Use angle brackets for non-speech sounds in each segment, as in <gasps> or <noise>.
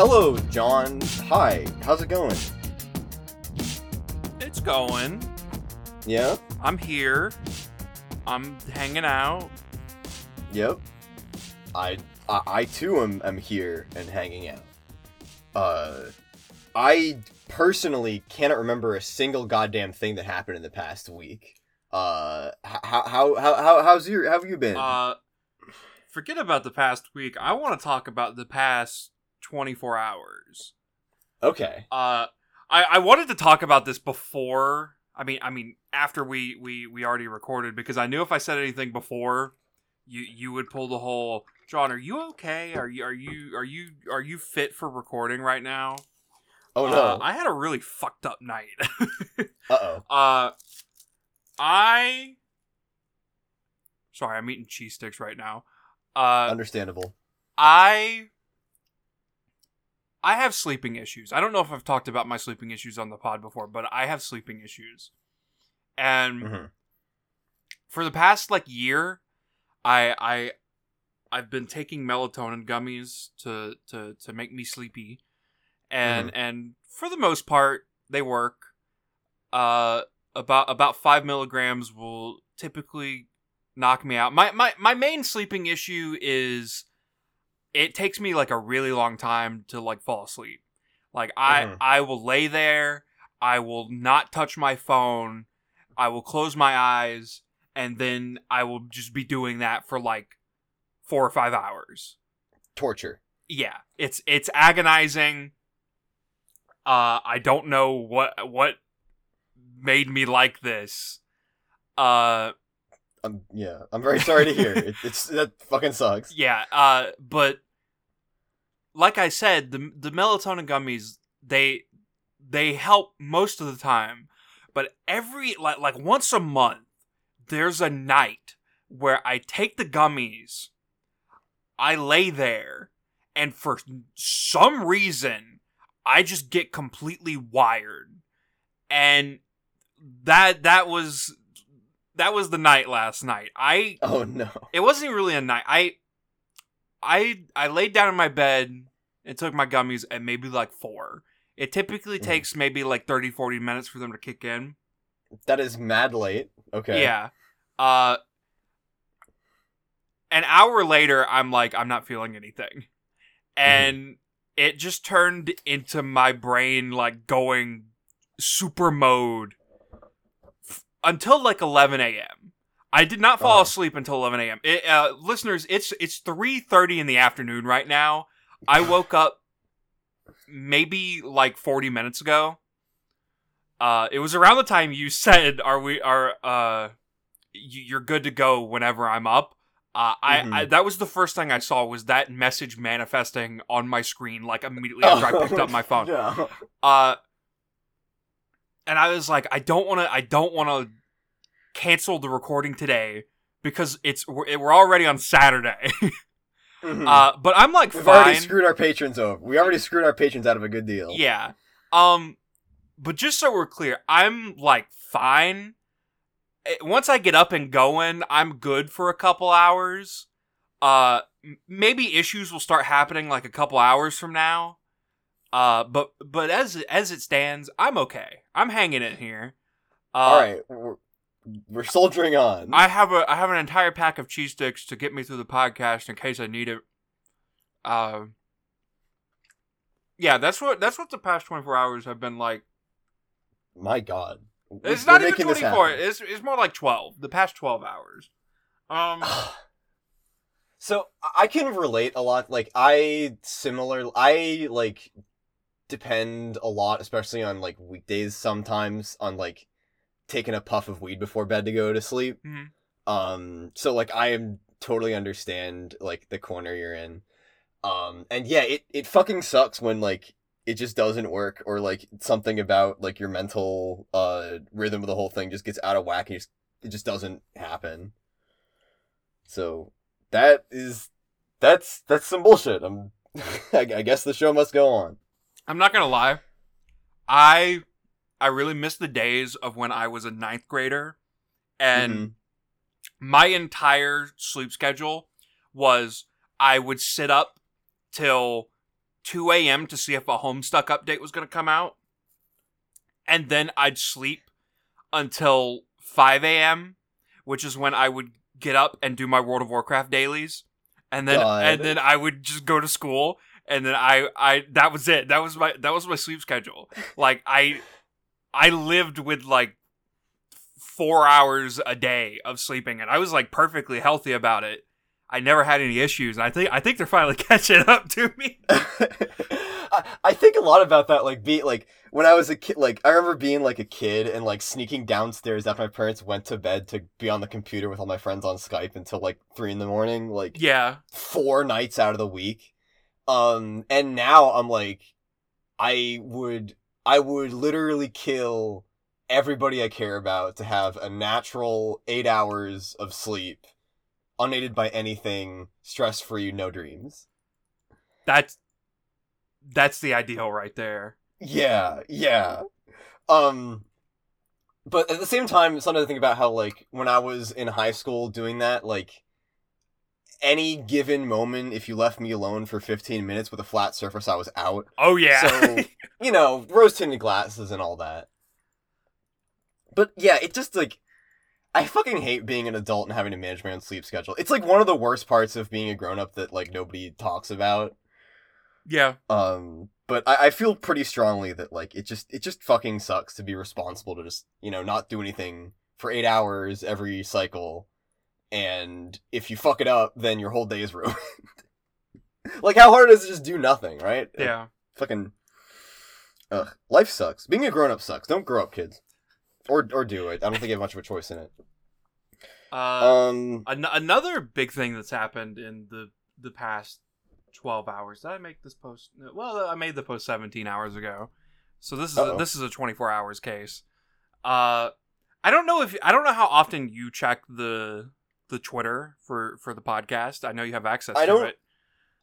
hello, John. Hi. How's it going? It's going. Yeah. I'm here. I'm hanging out. Yep. I I, I too am, am here and hanging out. Uh, I personally cannot remember a single goddamn thing that happened in the past week. Uh, how how how how how's your how have you been? Uh, forget about the past week. I want to talk about the past 24 hours. okay. Uh, I I wanted to talk about this before. I mean, I mean after we we we already recorded because I knew if I said anything before, you you would pull the whole. John, are you okay? Are you are you are you are you fit for recording right now? Oh Uh, no. I had a really fucked up night. <laughs> Uh oh. Uh, I. Sorry, I'm eating cheese sticks right now. Uh, Understandable. I. I have sleeping issues. I don't know if I've talked about my sleeping issues on the pod before, but I have sleeping issues. And hmm for the past like year, I I I've been taking melatonin gummies to to to make me sleepy, and and for the most part they work. Uh, about about five milligrams will typically knock me out. My my my main sleeping issue is it takes me like a really long time to like fall asleep. Like I Mhm. I will lay there, I will not touch my phone, I will close my eyes, and then I will just be doing that for like four or five hours. Torture. Yeah, it's it's agonizing. Uh, I don't know what what made me like this. Uh, Um. Yeah. I'm very sorry to hear. <laughs> it, it's that fucking sucks. yeah. Uh, but like I said, the the melatonin gummies they they help most of the time, but every like like once a month, there's a night where I take the gummies, I lay there, and for some reason, I just get completely wired, and that that was that was the night last night. I Oh no. it wasn't really a night. I I I laid down in my bed and took my gummies at maybe like 4. It typically Mhm. takes maybe like 30 40 minutes for them to kick in. That is mad late. Okay. Yeah. Uh an hour later I'm like I'm not feeling anything. And it just turned into my brain like going super mode until like 11 a.m. I did not fall Uh-huh. asleep until 11 a.m. It, uh, listeners, it's it's 3:30 in the afternoon right now. I woke up maybe like 40 minutes ago. Uh, it was around the time you <laughs> said, "Are we are uh, you're good to go whenever I'm up." Uh, I, I that was the first thing I saw was that message manifesting on my screen like immediately <laughs> after I picked up my phone. No. Uh, and I was like, I don't want to. I don't want to cancel the recording today because it's we're, we're already on Saturday. <laughs> Mhm. uh, but I'm like We've fine. already screwed our patrons over. We already screwed our patrons out of a good deal. Yeah. Um, but just so we're clear, I'm like fine. Eh, Once I get up and going, I'm good for a couple hours. Uh, maybe issues will start happening like a couple hours from now. Uh, but but as as it stands, I'm okay. I'm hanging in here. Uh, All right. We're, we're soldiering on. I have a I have an entire pack of cheese sticks to get me through the podcast in case I need it. Uh, yeah, that's what that's what the past twenty four hours have been like. My God. It's We're not even twenty four. It's it's more like twelve. The past twelve hours. Um. <sighs> so I can relate a lot. Like I similar. I like depend a lot, especially on like weekdays. Sometimes on like taking a puff of weed before bed to go to sleep. Mhm. Um. So like I am totally understand like the corner you're in. Um. And yeah, it it fucking sucks when like it just doesn't work or like something about like your mental uh rhythm of the whole thing just gets out of whack and just, it just doesn't happen. So that is that's that's some bullshit. I'm <laughs> I, I guess the show must go on. I'm not gonna lie. I I really miss the days of when I was a ninth grader, and Mhm. my entire sleep schedule was I would sit up till 2 a.m. to see if a Homestuck update was going to come out. And then I'd sleep until 5 a.m., which is when I would get up and do my World of Warcraft dailies. And then God. and then I would just go to school and then I I that was it. That was my that was my sleep schedule. Like I I lived with like 4 hours a day of sleeping and I was like perfectly healthy about it. I never had any issues. And I think I think they're finally <laughs> catching up to me. <laughs> I, I think a lot about that like be like when I was a kid like I remember being like a kid and like sneaking downstairs after my parents went to bed to be on the computer with all my friends on Skype until like three in the morning like Yeah. four nights out of the week um and now I'm like I would I would literally kill everybody I care about to have a natural 8 hours of sleep unaided by anything stress free no dreams That's that's the ideal right there. Yeah, yeah. Um but at the same time, something to think about how like when I was in high school doing that, like any given moment, if you left me alone for 15 minutes with a flat surface, I was out. Oh yeah. So, <laughs> you know, rose tinted glasses and all that. But yeah, it just like I fucking hate being an adult and having to manage my own sleep schedule. It's like one of the worst parts of being a grown up that like nobody talks about. yeah. Um, but I, I feel pretty strongly that like it just it just fucking sucks to be responsible to just you know not do anything for eight hours every cycle, and if you fuck it up, then your whole day is ruined. <laughs> like how hard is it to just do nothing, right? Yeah. Fucking. Ugh, life sucks. Being a grown up sucks. Don't grow up, kids. Or or do it. I don't think you have much of a choice in it. Uh, Um. an- another big thing that's happened in the the past 12 hours. Did I make this post? Well, I made the post 17 hours ago. So this is a, this is a 24 hours case. Uh I don't know if I don't know how often you check the the Twitter for for the podcast. I know you have access I to don't- it.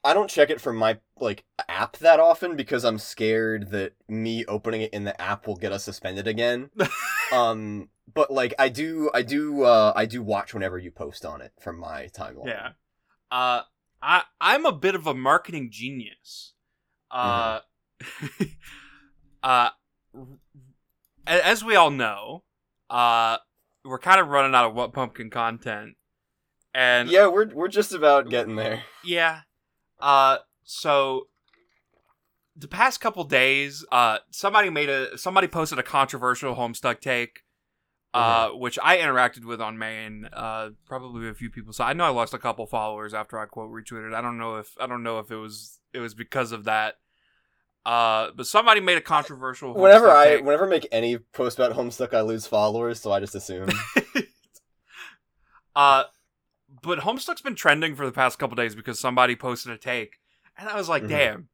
I don't check it from my like app that often because I'm scared that me opening it in the app will get us suspended again. <laughs> um, but like I do, I do, uh, I do watch whenever you post on it from my timeline. Yeah. Uh I I'm a bit of a marketing genius. Uh <laughs> uh as we all know, uh we're kind of running out of what pumpkin content. And yeah, we're we're just about getting there. yeah. Uh so the past couple days, uh somebody made a somebody posted a controversial Homestuck take uh which I interacted with on main uh probably a few people so I know I lost a couple followers after I quote retweeted. I don't know if I don't know if it was it was because of that. Uh but somebody made a controversial Whenever I take. whenever I make any post about Homestuck, I lose followers, so I just assume. <laughs> uh but Homestuck's been trending for the past couple days because somebody posted a take and I was like, Mhm. "Damn.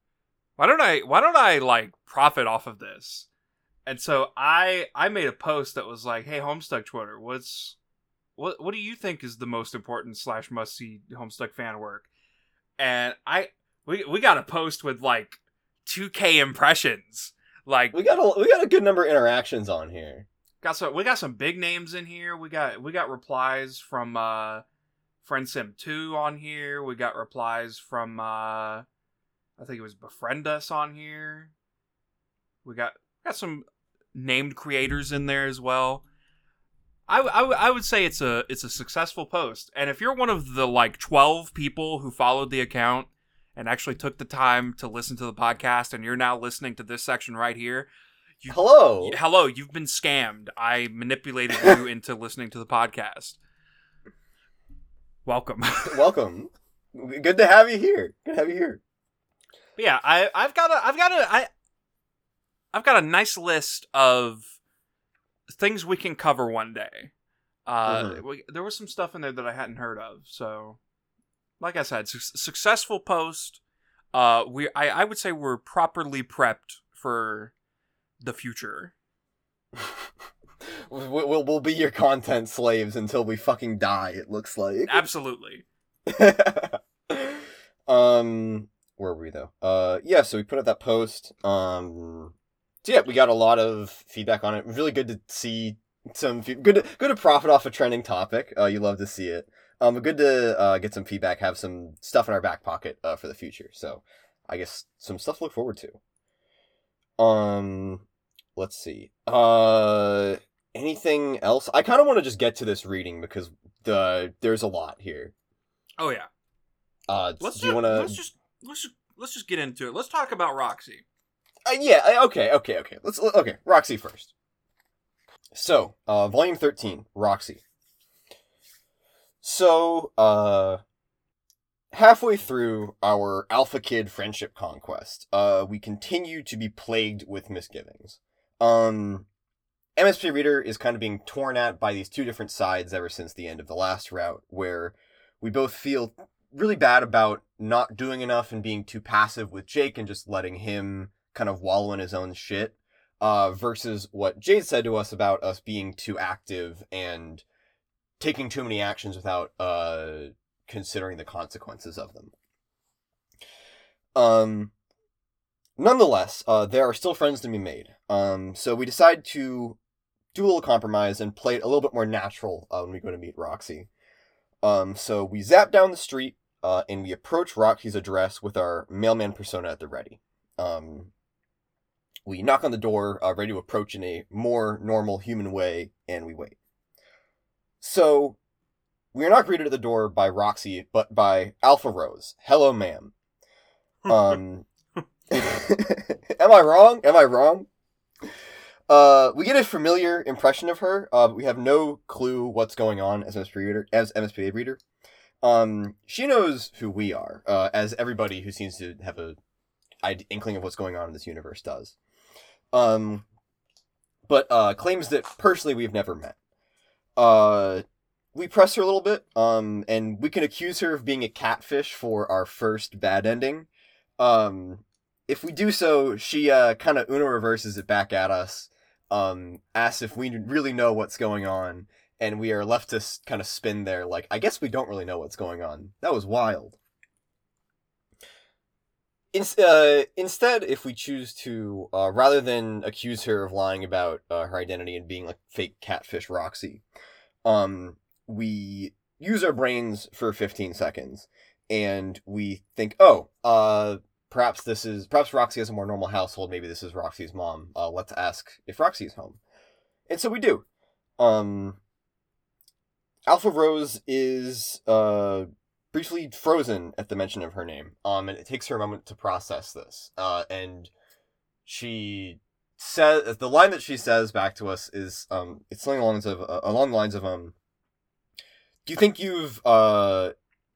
Why don't I why don't I like profit off of this?" And so I I made a post that was like, "Hey Homestuck Twitter, what's what what do you think is the most important slash must see Homestuck fan work?" And I we we got a post with like 2k impressions. Like we got a we got a good number of interactions on here. got some we got some big names in here. We got we got replies from uh Friend Sim 2 on here. We got replies from uh I think it was Befriend Us on here. We got got some named creators in there as well. I I would say it's a it's a successful post. And if you're one of the like 12 people who followed the account and actually took the time to listen to the podcast and you're now listening to this section right here, you Hello. Y- Hello, you've been scammed. I manipulated you <laughs> into listening to the podcast. Welcome. <laughs> Welcome. Good to have you here. Good to have you here. yeah, I I've got a I've got a I I've got a nice list of things we can cover one day. Uh Mhm. we, there was some stuff in there that I hadn't heard of. So like I said, su- successful post. Uh we I I would say we're properly prepped for the future. <laughs> we'll, we'll we'll be your content slaves until we fucking die. It looks like. <laughs> Absolutely. um, where were we though? Uh, yeah. So we put up that post. Um, so yeah, we got a lot of feedback on it. Really good to see some fe- good. To, good to profit off a trending topic. Uh, you love to see it. Um, good to uh, get some feedback. Have some stuff in our back pocket uh, for the future. So, I guess some stuff to look forward to. Um, let's see. Uh, anything else? I kind of want to just get to this reading because the there's a lot here. Oh yeah. Uh, Let's do you want to? let's just let's just let's just get into it. Let's talk about Roxy. Uh, yeah. Okay. Okay. Okay. Let's. Okay. Roxy first. So, uh, volume thirteen, Roxy. So, uh, halfway through our Alpha Kid friendship conquest, uh, we continue to be plagued with misgivings. Um, MSP Reader is kind of being torn at by these two different sides ever since the end of the last route, where we both feel really bad about not doing enough and being too passive with Jake and just letting him kind of wallow in his own shit, uh, versus what Jade said to us about us being too active and taking too many actions without uh, considering the consequences of them. Um, nonetheless, uh, there are still friends to be made. Um, so we decide to do a little compromise and play it a little bit more natural uh, when we go to meet Roxy. Um, so we zap down the street uh, and we approach Roxy's address with our mailman persona at the ready. Um, we knock on the door, uh, ready to approach in a more normal human way, and we wait. So, we are not greeted at the door by Roxy, but by Alpha Rose. Hello, ma'am. <laughs> Um, <laughs> am I wrong? Am I wrong? Uh, we get a familiar impression of her. Uh, we have no clue what's going on as MSP reader. As MSPA reader, um, she knows who we are, uh, as everybody who seems to have a id- inkling of what's going on in this universe does. Um, but uh, claims that personally we've never met. Uh, we press her a little bit, um, and we can accuse her of being a catfish for our first bad ending. Um, if we do so, she uh, kind of Uno reverses it back at us, um, asks if we really know what's going on, and we are left to kind of spin there like, I guess we don't really know what's going on. That was wild. In, uh, instead, if we choose to, uh, rather than accuse her of lying about uh, her identity and being like fake catfish Roxy, um, we use our brains for 15 seconds and we think, oh, uh, perhaps this is, perhaps Roxy has a more normal household. Maybe this is Roxy's mom. Uh, let's ask if Roxy's home. And so we do. Um, Alpha Rose is, uh, briefly frozen at the mention of her name. Um, and it takes her a moment to process this. Uh, and she says the line that she says back to us is um, it's something along the lines of uh, along the lines of um, do you think you've uh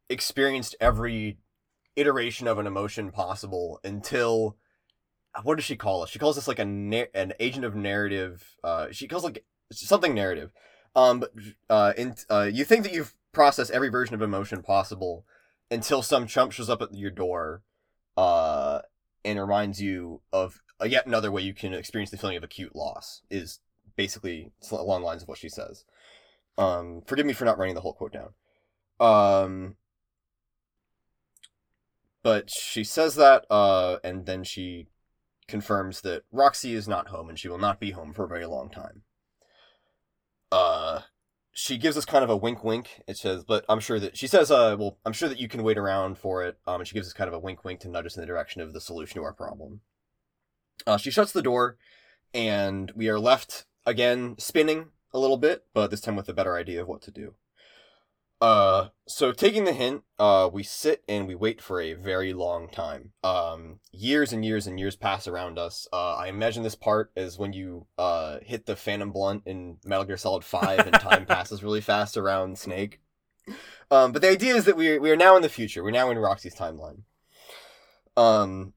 experienced every iteration of an emotion possible until what does she call it? She calls this like a an agent of narrative. Uh, she calls like something narrative. Um, but uh, in uh, you think that you've processed every version of emotion possible until some chump shows up at your door, uh, and reminds you of uh, yet another way you can experience the feeling of acute loss. Is basically along the lines of what she says. Um, forgive me for not writing the whole quote down. Um, but she says that, uh, and then she confirms that Roxy is not home and she will not be home for a very long time. Uh, she gives us kind of a wink wink. It says, but I'm sure that she says, uh, well, I'm sure that you can wait around for it. Um, and she gives us kind of a wink wink to nudge us in the direction of the solution to our problem. Uh, she shuts the door, and we are left again spinning a little bit, but this time with a better idea of what to do. Uh, so taking the hint, uh, we sit and we wait for a very long time. Um, years and years and years pass around us. Uh, I imagine this part is when you uh hit the Phantom Blunt in Metal Gear Solid Five, and time <laughs> passes really fast around Snake. Um, but the idea is that we we are now in the future. We're now in Roxy's timeline. Um,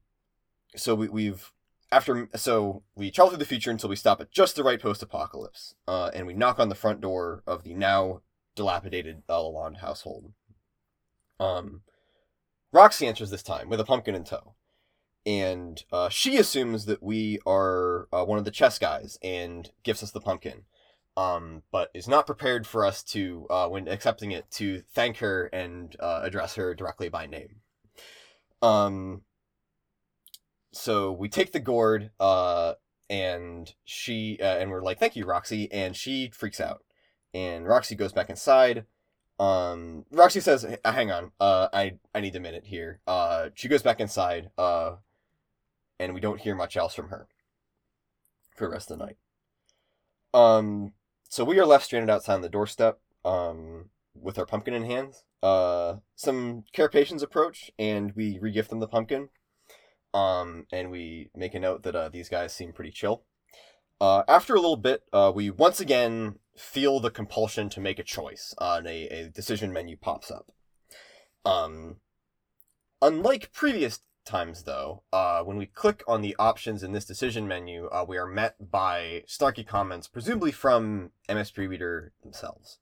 so we we've after so we travel through the future until we stop at just the right post-apocalypse. Uh, and we knock on the front door of the now dilapidated Lalonde household. Um, Roxy answers this time with a pumpkin in tow, and uh, she assumes that we are uh, one of the chess guys and gives us the pumpkin. Um, but is not prepared for us to, uh, when accepting it, to thank her and uh, address her directly by name. Um, so we take the gourd, uh, and she, uh, and we're like, thank you, Roxy, and she freaks out and Roxy goes back inside. Um, Roxy says, "Hang on, uh, I I need a minute here." Uh, she goes back inside. Uh, and we don't hear much else from her for the rest of the night. Um, so we are left stranded outside on the doorstep. Um, with our pumpkin in hands. Uh, some carapacians approach, and we regift them the pumpkin. Um, and we make a note that uh, these guys seem pretty chill. Uh, after a little bit, uh, we once again feel the compulsion to make a choice. Uh, and a, a decision menu pops up. Um, unlike previous times, though, uh, when we click on the options in this decision menu, uh, we are met by snarky comments, presumably from MSP Reader themselves.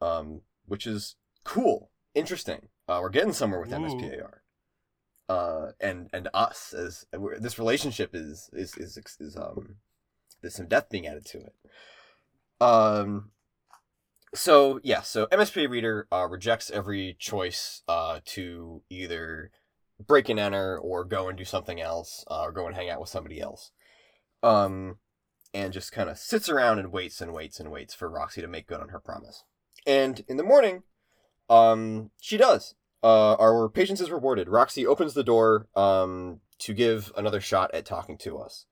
Um, which is cool, interesting. Uh, we're getting somewhere with Ooh. MSPAR. Uh, and and us as this relationship is is is is um there's some depth being added to it. Um, so yeah, so MSP Reader uh, rejects every choice uh, to either break and enter or go and do something else uh, or go and hang out with somebody else. Um, and just kind of sits around and waits and waits and waits for Roxy to make good on her promise. And in the morning, um, she does. Uh, our patience is rewarded. Roxy opens the door um, to give another shot at talking to us.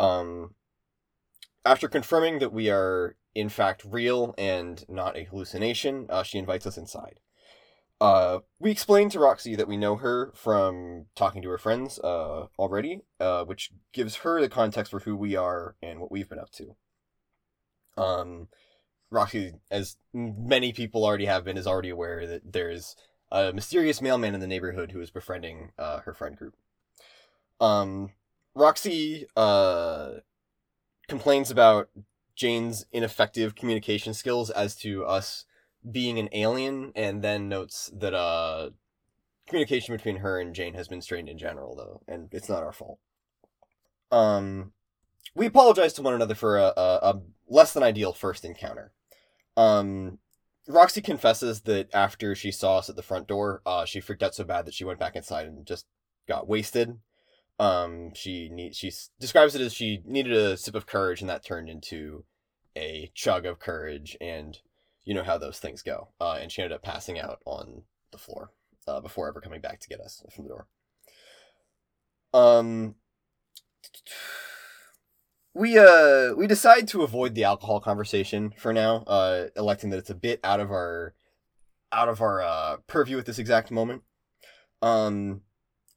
Um, after confirming that we are in fact real and not a hallucination, uh, she invites us inside. Uh, we explain to Roxy that we know her from talking to her friends uh, already, uh, which gives her the context for who we are and what we've been up to. Um, Roxy, as many people already have been, is already aware that there's a mysterious mailman in the neighborhood who is befriending uh, her friend group. Um, Roxy uh, complains about Jane's ineffective communication skills as to us being an alien, and then notes that uh, communication between her and Jane has been strained in general, though, and it's not our fault. Um, we apologize to one another for a, a, a less than ideal first encounter. Um, Roxy confesses that after she saw us at the front door, uh, she freaked out so bad that she went back inside and just got wasted. Um, she need she describes it as she needed a sip of courage, and that turned into a chug of courage, and you know how those things go. Uh, and she ended up passing out on the floor uh, before ever coming back to get us from the door. Um, we uh we decide to avoid the alcohol conversation for now, uh, electing that it's a bit out of our out of our uh, purview at this exact moment. Um,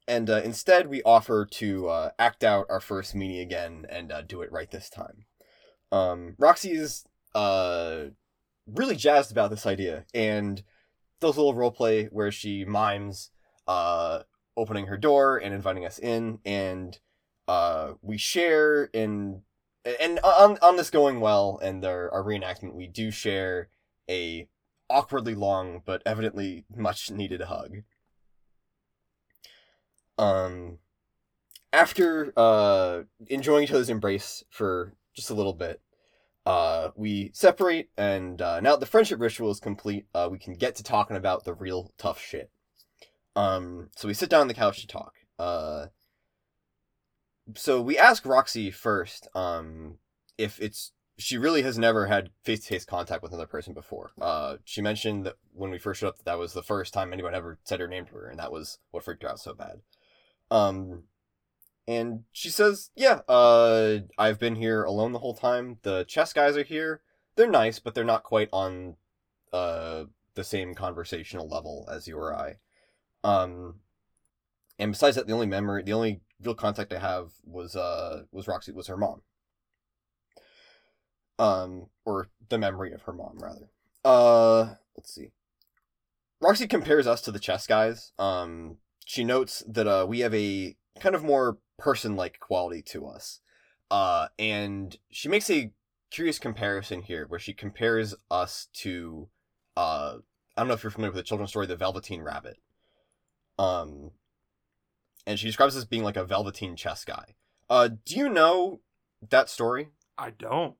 and uh, instead we offer to uh, act out our first meeting again and uh, do it right this time. Um, Roxy is uh really jazzed about this idea and does a little role play where she mimes uh opening her door and inviting us in and uh we share in and on on this going well and our, our reenactment we do share a awkwardly long but evidently much needed hug um after uh enjoying each other's embrace for just a little bit uh we separate and uh now that the friendship ritual is complete uh we can get to talking about the real tough shit. Um so we sit down on the couch to talk uh so we ask roxy first um if it's she really has never had face-to-face contact with another person before. Uh she mentioned that when we first showed up that, that was the first time anyone ever said her name to her and that was what freaked her out so bad um and she says, "Yeah, uh, I've been here alone the whole time. The chess guys are here. They're nice, but they're not quite on, uh, the same conversational level as you or I. Um, and besides that, the only memory, the only real contact I have was, uh, was Roxy, was her mom. Um, or the memory of her mom, rather. Uh, let's see. Roxy compares us to the chess guys. Um, she notes that, uh, we have a kind of more person-like quality to us. Uh, and she makes a curious comparison here where she compares us to uh I don't know if you're familiar with the children's story The Velveteen Rabbit. Um and she describes us as being like a velveteen chess guy. Uh do you know that story? I don't.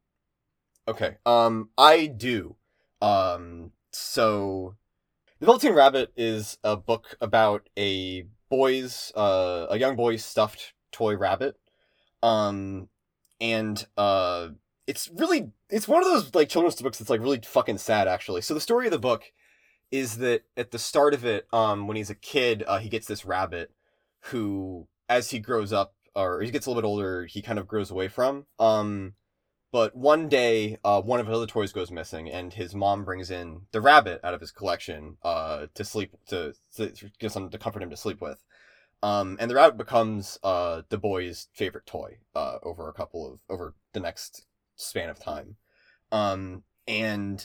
Okay. Um, I do. Um, so the Velveteen Rabbit is a book about a boy's, uh, a young boy's stuffed toy rabbit. Um, and uh, it's really, it's one of those like children's books that's like really fucking sad actually. So the story of the book is that at the start of it, um, when he's a kid, uh, he gets this rabbit who, as he grows up, or he gets a little bit older, he kind of grows away from. Um, but one day, uh, one of his other toys goes missing, and his mom brings in the rabbit out of his collection, uh, to sleep to, to get something to comfort him to sleep with. Um, and the rabbit becomes uh the boy's favorite toy uh over a couple of over the next span of time. Um, and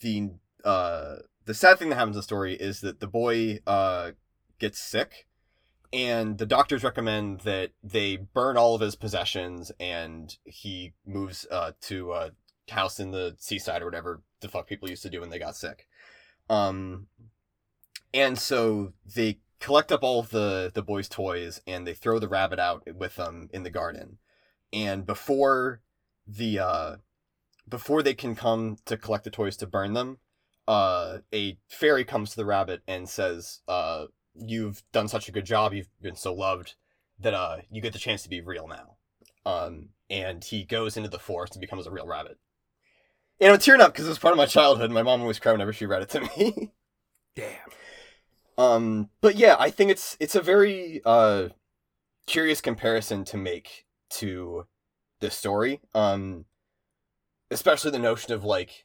the uh the sad thing that happens in the story is that the boy uh gets sick and the doctors recommend that they burn all of his possessions and he moves uh to a house in the seaside or whatever the fuck people used to do when they got sick. Um and so they collect up all the the boys toys and they throw the rabbit out with them in the garden. And before the uh before they can come to collect the toys to burn them uh a fairy comes to the rabbit and says uh you've done such a good job, you've been so loved that uh you get the chance to be real now. Um and he goes into the forest and becomes a real rabbit. And I'm tearing up because it was part of my childhood. My mom always cried whenever she read it to <laughs> me. Damn. um, but yeah, I think it's it's a very uh curious comparison to make to this story. Um, especially the notion of like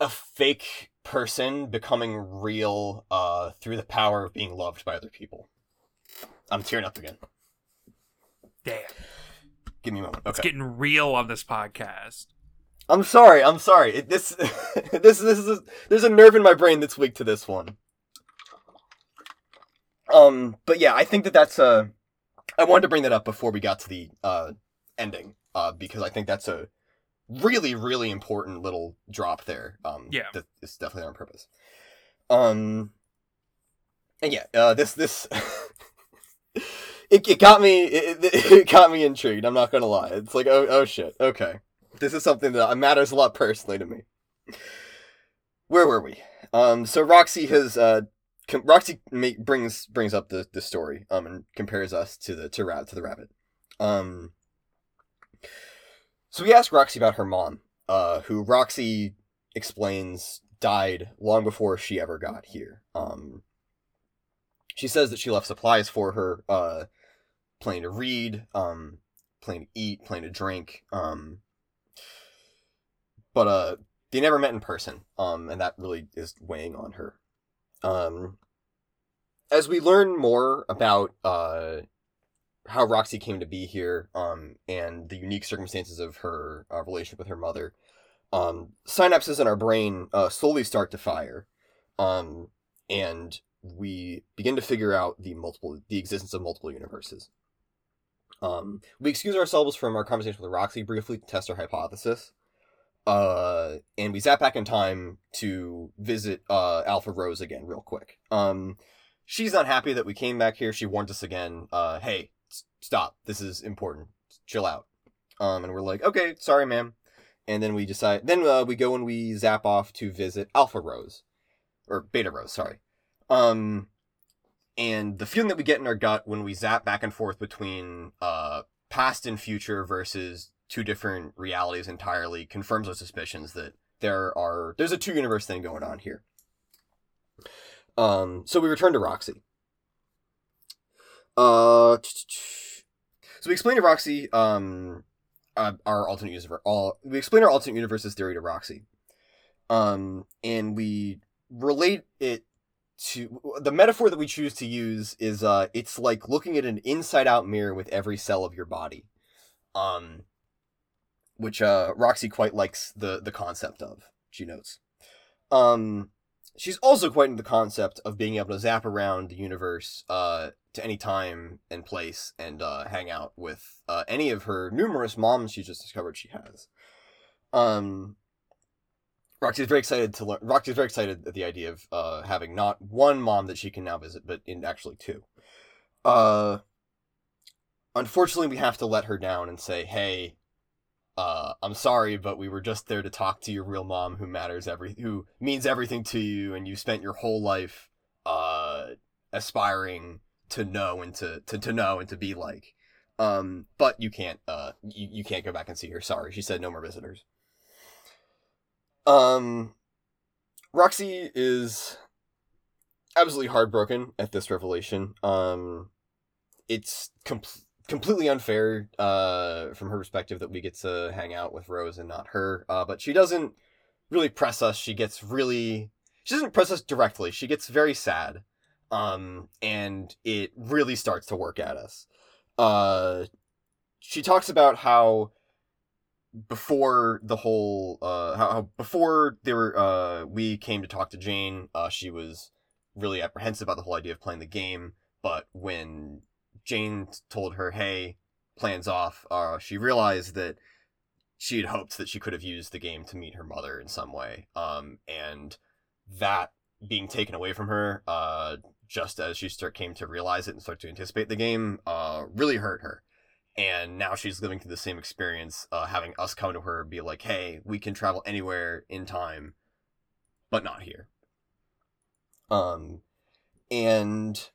a fake person becoming real uh through the power of being loved by other people. I'm tearing up again. Damn. Give me a moment. It's getting real on this podcast. I'm sorry. I'm sorry. It, this <laughs> this this is a, there's a nerve in my brain that's weak to this one. Um, but yeah, I think that that's uh I wanted to bring that up before we got to the uh ending uh because I think that's a really really important little drop there. Um, Yeah. that is definitely on purpose. Um, and yeah, uh, this this. <laughs> It, it got me it, <laughs> it, got me intrigued. I'm not gonna lie. It's like oh oh shit okay this is something that matters a lot personally to me. Where were we? Um, so Roxy has uh, com- Roxy ma- brings brings up the, the story um and compares us to the to rat to the rabbit. Um, so we asked Roxy about her mom, uh, who Roxy explains died long before she ever got here. Um, she says that she left supplies for her, uh, plenty to read, um, plenty to eat, plenty to drink, um, but uh they never met in person um and that really is weighing on her um as we learn more about uh how Roxy came to be here um and the unique circumstances of her uh, relationship with her mother um synapses in our brain uh slowly start to fire um and we begin to figure out the multiple the existence of multiple universes. Um we excuse ourselves from our conversation with Roxy briefly to test our hypothesis uh and we zap back in time to visit uh alpha rose again real quick. Um she's not happy that we came back here. She warned us again uh hey stop. This is important. Chill out. Um and we're like okay sorry ma'am. And then we decide then uh, we go and we zap off to visit alpha rose or beta rose sorry. Um and the feeling that we get in our gut when we zap back and forth between uh past and future versus two different realities entirely confirms our suspicions that there are there's a two universe thing going on here. Um, so we return to Roxy. Uh, so we explain to Roxy um uh, our alternate universe. All we explain our alternate universes theory to Roxy. Um, and we relate it to the metaphor that we choose to use is uh it's like looking at an inside out mirror with every cell of your body. Um, which uh Roxy quite likes the the concept of. She notes. Um, she's also quite into the concept of being able to zap around the universe uh to any time and place and uh hang out with uh any of her numerous moms she just discovered she has. Um. Roxy's very excited to learn. Roxy's very excited at the idea of uh, having not one mom that she can now visit, but in actually two. Uh, unfortunately, we have to let her down and say, "Hey, uh, I'm sorry, but we were just there to talk to your real mom, who matters every, who means everything to you, and you spent your whole life, uh, aspiring to know and to to, to know and to be like. Um, but you can't, uh, you, you can't go back and see her. Sorry, she said no more visitors. Um, Roxy is absolutely heartbroken at this revelation. Um, it's com- completely unfair uh, from her perspective that we get to hang out with Rose and not her. Uh, but she doesn't really press us. She gets really. She doesn't press us directly. She gets very sad. Um, and it really starts to work at us. Uh, she talks about how before the whole uh how, how before they were uh we came to talk to Jane, uh she was really apprehensive about the whole idea of playing the game, but when Jane told her, "Hey, plans off," uh she realized that she had hoped that she could have used the game to meet her mother in some way. Um and that being taken away from her uh just as she start came to realize it and start to anticipate the game uh really hurt her and now she's living through the same experience uh, having us come to her be like hey we can travel anywhere in time but not here um and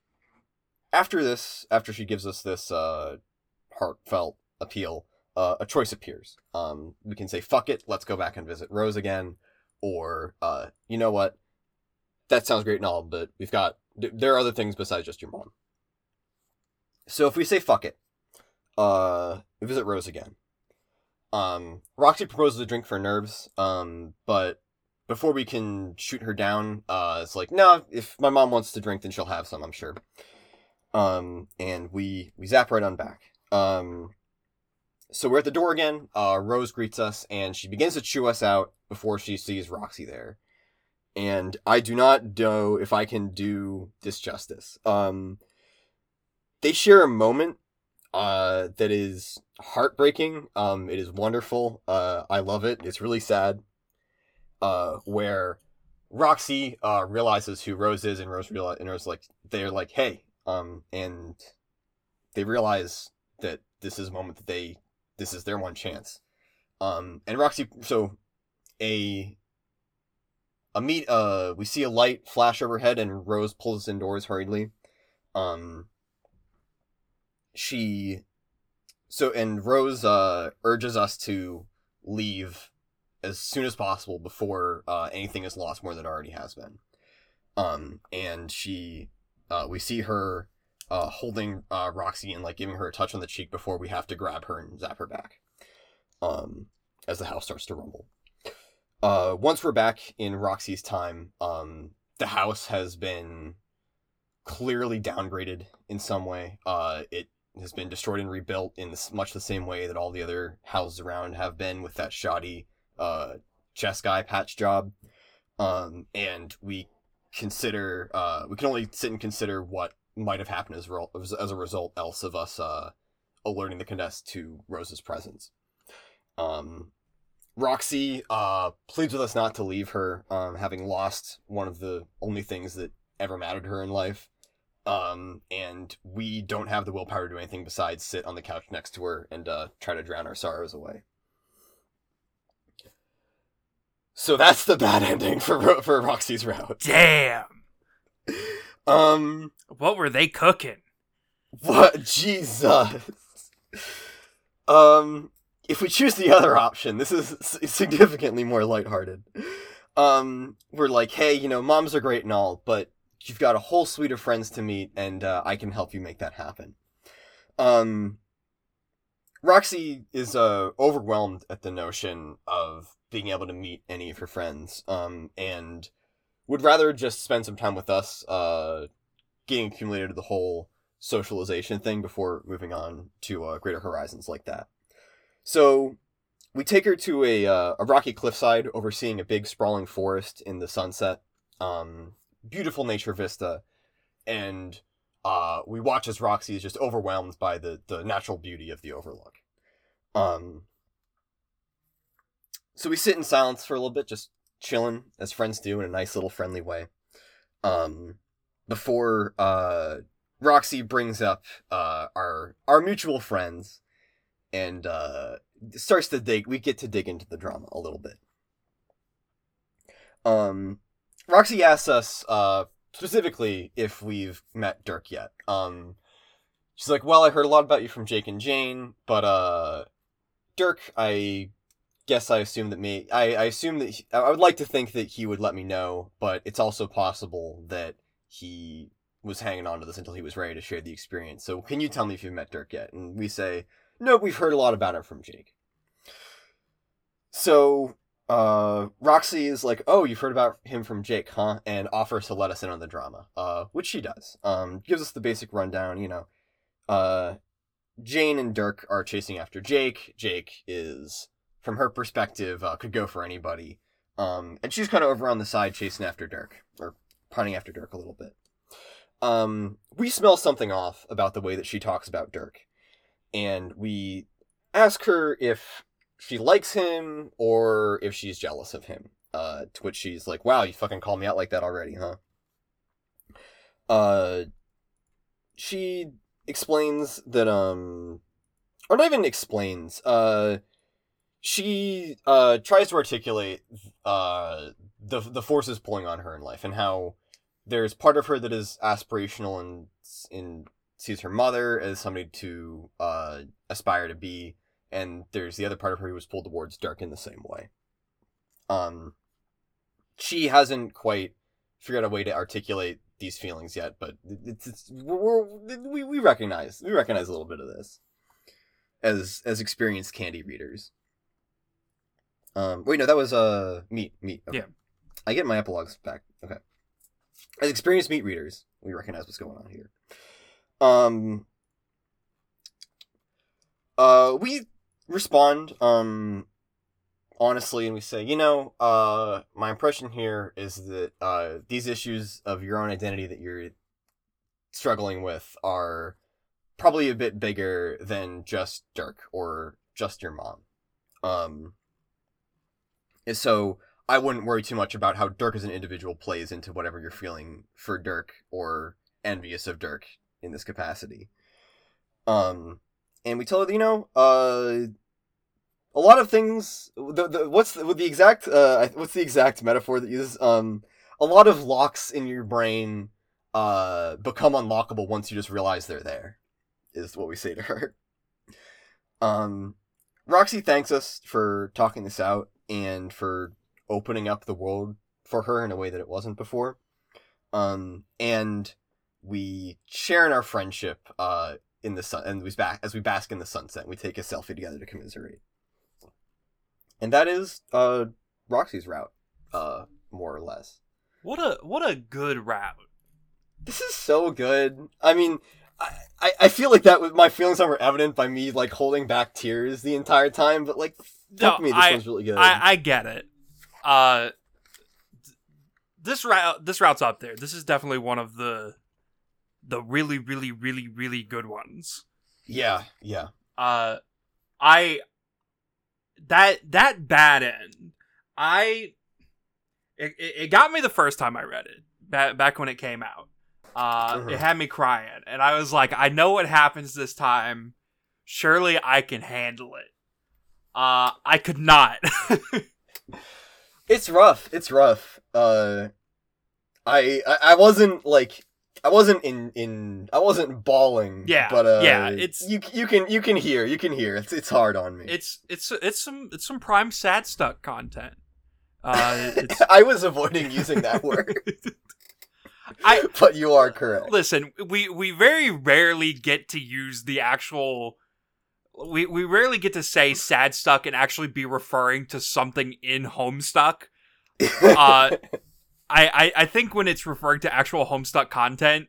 after this after she gives us this uh heartfelt appeal uh, a choice appears um we can say fuck it let's go back and visit rose again or uh you know what that sounds great and all but we've got there are other things besides just your mom so if we say fuck it uh visit Rose again. Um, Roxy proposes a drink for nerves, um, but before we can shoot her down, uh, it's like, no, if my mom wants to drink, then she'll have some, I'm sure. Um, and we we zap right on back. Um, so we're at the door again. Uh, Rose greets us, and she begins to chew us out before she sees Roxy there. And I do not know if I can do this justice. Um, they share a moment uh, that is heartbreaking. Um, it is wonderful. Uh, I love it. It's really sad. Uh, where Roxy uh, realizes who Rose is, and Rose realize, and Rose like they're like, hey, um, and they realize that this is a moment that they, this is their one chance. Um, and Roxy, so a a meet, uh, we see a light flash overhead, and Rose pulls us indoors hurriedly. Um, she so and Rose uh urges us to leave as soon as possible before uh, anything is lost more than it already has been. Um and she uh we see her uh holding uh Roxy and like giving her a touch on the cheek before we have to grab her and zap her back. Um as the house starts to rumble. Uh once we're back in Roxy's time, um the house has been clearly downgraded in some way. Uh it has been destroyed and rebuilt in this, much the same way that all the other houses around have been with that shoddy uh, chess guy patch job. Um, and we consider uh, we can only sit and consider what might have happened as, re- as a result else of us uh, alerting the Condesce to Rose's presence. Um, Roxy uh, pleads with us not to leave her, um, having lost one of the only things that ever mattered to her in life. Um, and we don't have the willpower to do anything besides sit on the couch next to her and uh, try to drown our sorrows away. So that's the bad ending for for Roxy's route. Damn. Um, what were they cooking? What Jesus? Um, if we choose the other option, this is significantly more lighthearted. Um, we're like, hey, you know, moms are great and all, but you've got a whole suite of friends to meet, and uh, I can help you make that happen. Um, Roxy is uh, overwhelmed at the notion of being able to meet any of her friends, um, and would rather just spend some time with us, uh, getting accumulated to the whole socialization thing before moving on to uh, greater horizons like that. So we take her to a uh, a rocky cliffside overseeing a big sprawling forest in the sunset. Um, beautiful nature vista, and uh, we watch as Roxy is just overwhelmed by the the natural beauty of the overlook. Um, so we sit in silence for a little bit, just chilling as friends do in a nice little friendly way. Um, before uh, Roxy brings up uh, our our mutual friends, and uh, starts to dig. We get to dig into the drama a little bit. Um, Roxy asks us uh, specifically if we've met Dirk yet. Um, she's like, "Well, I heard a lot about you from Jake and Jane, but uh, Dirk, I guess I assume that me I, I assume that he, I would like to think that he would let me know, but it's also possible that he was hanging on to this until he was ready to share the experience. So can you tell me if you've met Dirk yet? And we say, no, we've heard a lot about him from Jake. So uh, Roxy is like, oh, you've heard about him from Jake, huh? And offers to let us in on the drama, uh, which she does. Um, gives us the basic rundown, you know. Uh, Jane and Dirk are chasing after Jake. Jake is, from her perspective, uh, could go for anybody. Um, and she's kind of over on the side chasing after Dirk, or punting after Dirk a little bit. Um, we smell something off about the way that she talks about Dirk. And we ask her if she likes him or if she's jealous of him. Uh, to which she's like, wow, you fucking called me out like that already, huh? Uh, she explains that, um, or not even explains, uh, she, uh, tries to articulate, uh, the, the forces pulling on her in life and how there's part of her that is aspirational and, and sees her mother as somebody to, uh, aspire to be, and there's the other part of her who was pulled towards Dirk in the same way. Um, she hasn't quite figured out a way to articulate these feelings yet, but it's, it's we're, we we recognize we recognize a little bit of this as as experienced candy readers. Um, wait, no, that was uh meat meat. Okay. Yeah. I get my epilogues back. Okay, as experienced meat readers, we recognize what's going on here. Um, uh, we respond um honestly and we say you know uh my impression here is that uh these issues of your own identity that you're struggling with are probably a bit bigger than just dirk or just your mom. Um and so i wouldn't worry too much about how dirk as an individual plays into whatever you're feeling for dirk or envious of dirk in this capacity. Um and we tell her, you know, uh, a lot of things. The, the what's the, the exact uh, what's the exact metaphor that uses? Um, a lot of locks in your brain uh become unlockable once you just realize they're there. Is what we say to her. Um, Roxy thanks us for talking this out and for opening up the world for her in a way that it wasn't before. Um, and we share in our friendship uh in the sun and we back as we bask in the sunset we take a selfie together to commiserate and that is uh roxy's route uh more or less What a what a good route. this is so good i mean I, I, feel like that was my feelings were evident by me like holding back tears the entire time but like fuck No, me this I- one's really good I, I get it. Uh, th- this route this route's up there. This is definitely one of the the really really really really good ones. yeah yeah Uh, I that that bad end. I it, it got me the first time I read it back back when it came out. Uh, Mhm. it had me crying, and I was like, I know what happens this time. Surely I can handle it. Uh, I could not. <laughs> it's rough it's rough uh I, I i wasn't like i wasn't in in i wasn't bawling Yeah, but uh yeah, it's- you you can you can hear you can hear it's it's hard on me it's it's it's some it's some prime sad stuck content. Uh, <laughs> i was avoiding using that word <laughs> <laughs> I but you are correct listen. We we very rarely get to use the actual. We we rarely get to say sad stuck and actually be referring to something in Homestuck. Uh, I, I I think when it's referring to actual Homestuck content,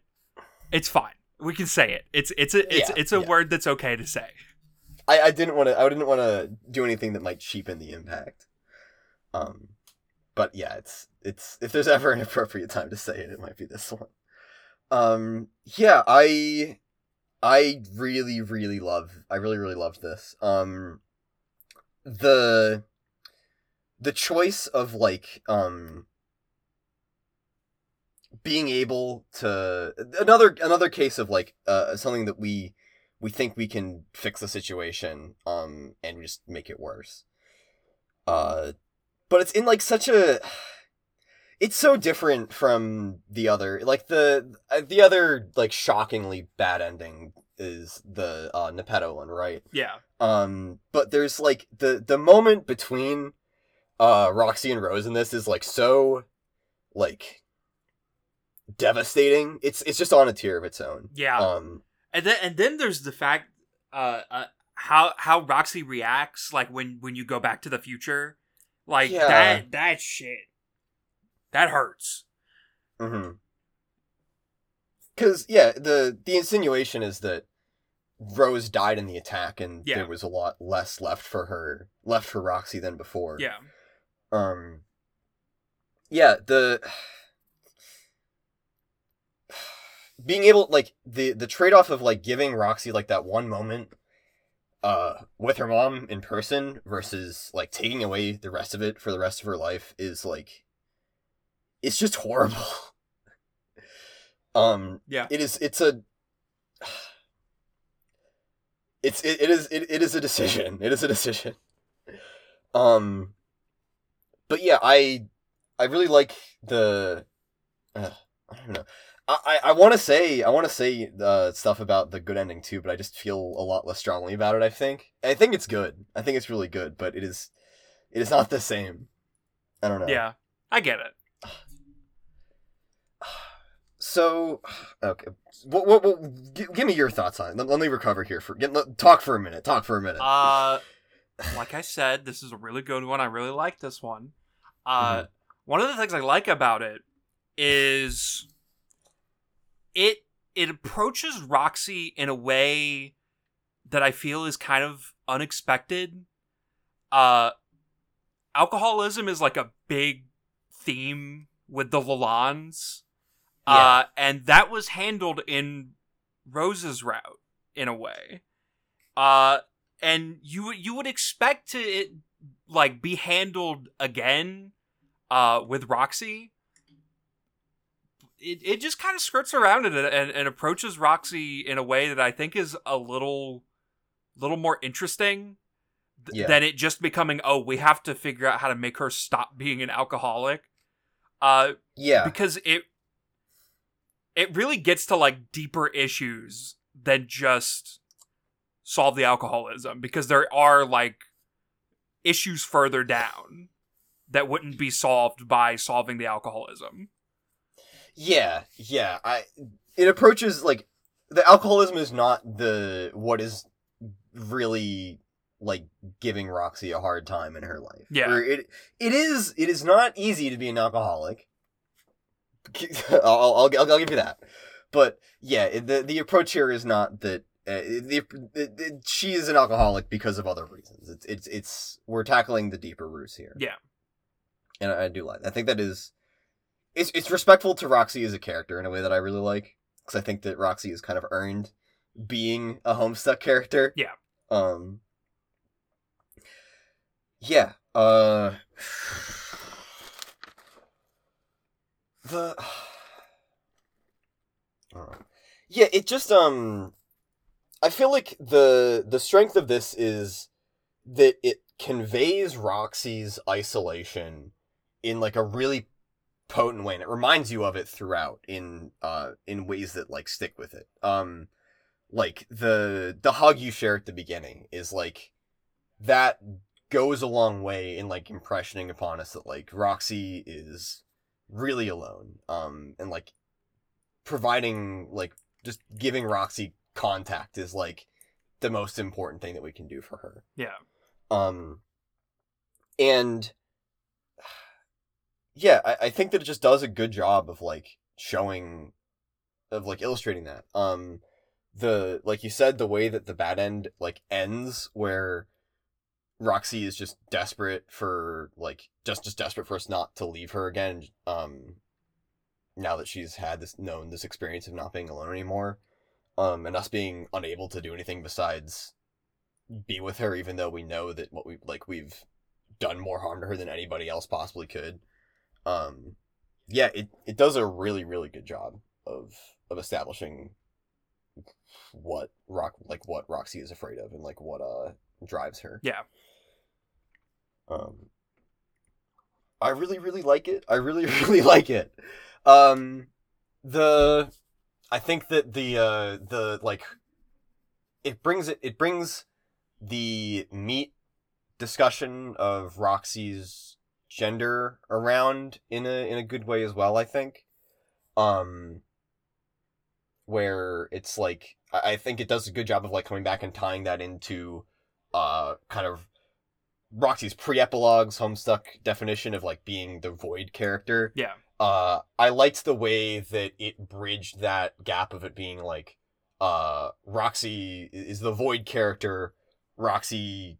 it's fine. We can say it. It's it's a it's Yeah, it's a yeah. word that's okay to say. I, I didn't want to I didn't want to do anything that might cheapen the impact. Um, but yeah, it's it's if there's ever an appropriate time to say it, it might be this one. Um, yeah, I I really really love I really really loved this. Um, the the choice of like um being able to another another case of like uh something that we we think we can fix the situation um and just make it worse uh but it's in like such a it's so different from the other like the uh, the other like shockingly bad ending is the uh Nepeta one, right? Yeah. Um, but there's like the the moment between uh Roxy and Rose in this is like so like devastating. It's it's just on a tier of its own. Yeah. Um and then and then there's the fact uh, uh how how Roxy reacts like when when you go back to the future. Like Yeah. that that shit. That hurts. Mm hmm Cause yeah, the the insinuation is that Rose died in the attack and Yeah. there was a lot less left for her left for Roxy than before. Yeah. Um Yeah, the being able like the the trade-off of like giving Roxy like that one moment uh with her mom in person versus like taking away the rest of it for the rest of her life is like it's just horrible. <laughs> um Yeah. it is it's a <sighs> it's it, it is it, it is a decision. It is a decision. Um but yeah, I I really like the uh, <sighs> I don't know. I, I, want to say I want to say uh, stuff about the good ending too, but I just feel a lot less strongly about it. I think I think it's good. I think it's really good, but it is it is not the same. I don't know. Yeah. I get it. <sighs> So, <sighs> okay, what, what, what, give, give me your thoughts on it. Let, let me recover here for get, let, talk for a minute. Talk for a minute. Uh like I said, this is a really good one. I really like this one. Uh Mhm. one of the things I like about it is it it approaches Roxy in a way that I feel is kind of unexpected. Uh alcoholism is like a big theme with the Lalondes. Uh and that was handled in Rose's route in a way. Uh and you you would expect to it like be handled again uh with Roxy it, it just kind of skirts around it and, and approaches Roxy in a way that I think is a little little more interesting th- Yeah. than it just becoming oh we have to figure out how to make her stop being an alcoholic uh yeah, because it it really gets to like deeper issues than just solve the alcoholism because there are like issues further down that wouldn't be solved by solving the alcoholism. Yeah, yeah. I it approaches like the alcoholism is not the what is really like giving Roxy a hard time in her life. Yeah. Or it it is it is not easy to be an alcoholic. <laughs> I'll, I'll, I'll, I'll give you that. But yeah, the the approach here is not that uh, the, it, it, she is an alcoholic because of other reasons. It's it's it's we're tackling the deeper roots here. Yeah. and I, I do like. I think that is it's it's respectful to Roxy as a character in a way that I really like because I think that Roxy has kind of earned being a Homestuck character. Yeah. Um. Yeah. Uh. The. <sighs> Yeah, it just um. I feel like the the strength of this is that it conveys Roxy's isolation in like a really potent way, and it reminds you of it throughout in uh in ways that like stick with it. Um, like the the hug you share at the beginning is like that goes a long way in like impressioning upon us that like Roxy is really alone. Um, and like providing like just giving Roxy contact is like the most important thing that we can do for her. Yeah. Um, and yeah, I, I think that it just does a good job of like showing, of like illustrating that. Um, the like you said, the way that the bad end like ends, where Roxy is just desperate for like just just desperate for us not to leave her again. Um, now that she's had this known this experience of not being alone anymore, um, and us being unable to do anything besides be with her even though we know that what we like we've done more harm to her than anybody else possibly could um yeah it it does a really really good job of of establishing what rock like what roxy is afraid of and like what uh drives her. Yeah. um i really really like it. I really <laughs> really like it. Um the i think that the uh the like it brings it it brings the meat discussion of Roxy's gender around in a in a good way as well, I think. Um where it's like I I think it does a good job of like coming back and tying that into uh kind of Roxy's pre-epilogues Homestuck definition of like being the void character. Yeah. Uh I liked the way that it bridged that gap of it being like uh Roxy is the void character. Roxy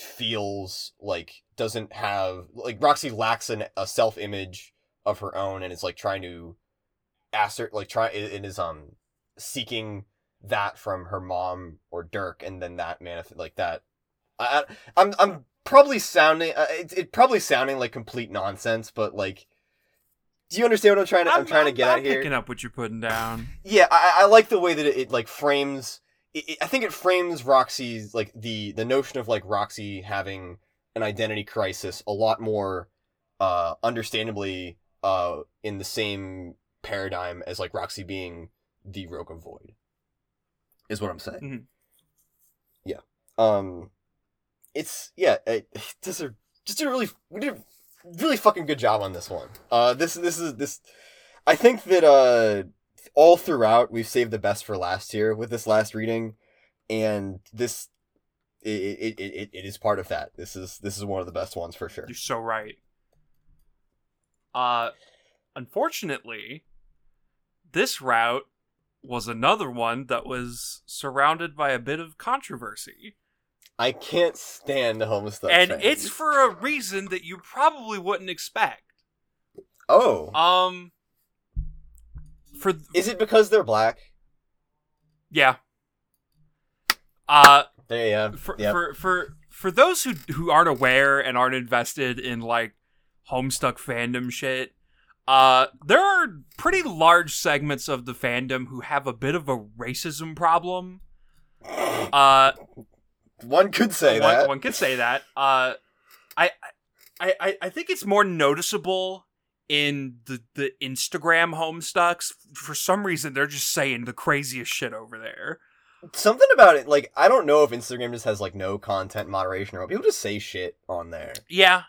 feels like doesn't have like Roxy lacks an, a self-image of her own and is like trying to assert like try it is um seeking that from her mom or Dirk and then that manif- like that I, I'm I'm probably sounding uh, it, it probably sounding like complete nonsense but like do you understand what I'm trying to I'm, trying to get I'm at here picking up what you're putting down. yeah I, I like the way that it, it like frames it, it, i think it frames roxy's like the the notion of like roxy having an identity crisis a lot more uh understandably uh in the same paradigm as like roxy being the rogue of void is what i'm saying. Mhm. yeah. Um it's yeah it, just a just a really we did a really fucking good job on this one. Uh this this is this i think that uh all throughout we've saved the best for last here with this last reading and this it, it, it, it, is part of that this is this is one of the best ones for sure You're so right. Uh, unfortunately, this route was another one that was surrounded by a bit of controversy. i can't stand the homestuck and it's for a reason that you probably wouldn't expect. oh Um, for is it because they're black yeah. Uh, there yeah for Yep. for for for those who who aren't aware and aren't invested in like Homestuck fandom shit, uh, there are pretty large segments of the fandom who have a bit of a racism problem. Uh, one could say one, that one could say that. Uh, I, I, I, I think it's more noticeable in the the Instagram Homestucks. For some reason, they're just saying the craziest shit over there. something about it like i don't know if instagram just has like no content moderation or what. people just say shit on there Yeah.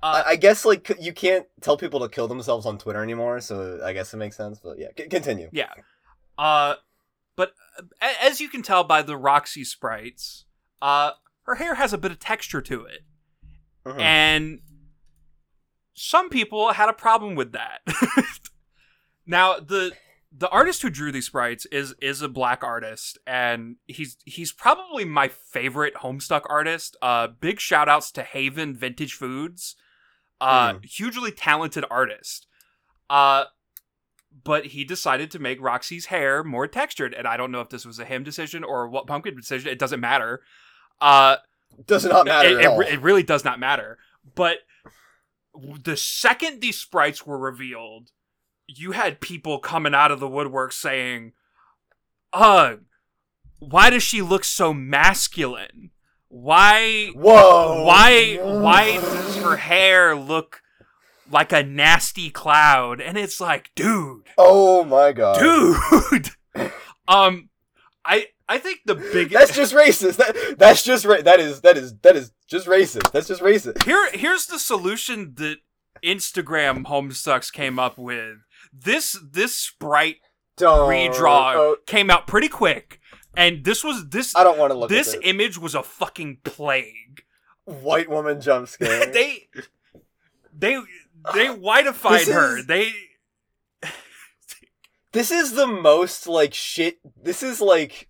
Uh, I, I guess like you can't tell people to kill themselves on twitter anymore so i guess it makes sense but yeah c- continue Yeah. Uh, but a- as you can tell by the Roxy sprites, uh, her hair has a bit of texture to it, Mhm. and some people had a problem with that. <laughs> now the the artist who drew these sprites is is a black artist, and he's he's probably my favorite Homestuck artist. Uh, big shout outs to Haven Vintage Foods, uh, hugely talented artist. Uh, but he decided to make Roxy's hair more textured, and I don't know if this was a him decision or What Pumpkin decision. It doesn't matter. Uh, does not matter it, at it, all. it really does not matter. But the second these sprites were revealed, you had people coming out of the woodwork saying, "Ugh, why does she look so masculine? Why, whoa why, why does her hair look like a nasty cloud?" And it's like, dude, oh my god dude. <laughs> um, I I think the biggest that's just racist that, that's just ra- that is that is that is just racist that's just racist Here, here's the solution that Instagram Homestucks came up with. This this sprite don't redraw oh, came out pretty quick, and this was this i don't want to look this this image was a fucking plague. white woman jump scare <laughs> they they they whiteified This her. is- They This is the most like shit. This is like,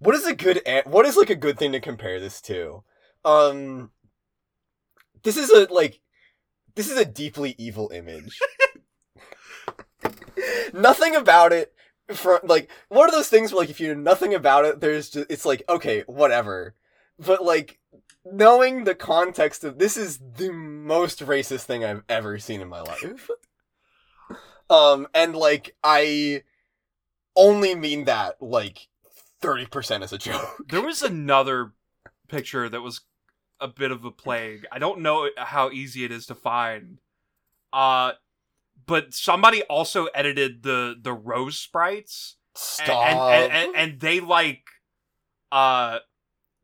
what is a good? What is like a good thing to compare this to? Um, this is a like, this is a deeply evil image. <laughs> nothing about it. From like one of those things where like if you know nothing about it, there's just it's like okay, whatever. But like knowing the context of this is the most racist thing I've ever seen in my life. Um, and like I only mean that like thirty percent as a joke. there was another picture that was a bit of a plague. I don't know how easy it is to find. Uh but somebody also edited the the rose sprites and Stop. and, and, and, and they like uh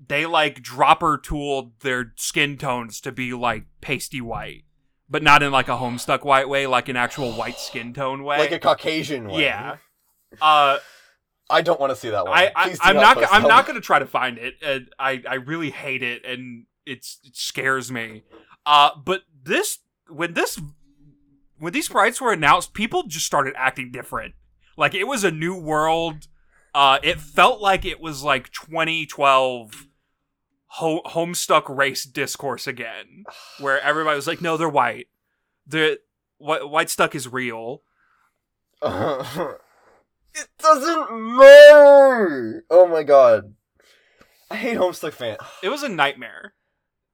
they like dropper tooled their skin tones to be like pasty white, but not in like a homestuck white way, like an actual white skin tone way. like a Caucasian one. yeah. Uh, I don't want to see that one. I, I'm not I'm not gonna try to find it. And I I really hate it, and it's it scares me. Uh, but this when this when these sprites were announced, people just started acting different. Like it was a new world. Uh, it felt like it was like 2012 ho- Homestuck race discourse again, where everybody was like, "No, they're white. The white white stuck is real." <laughs> it doesn't matter. Oh my god, I hate Homestuck fan. <sighs> It was a nightmare.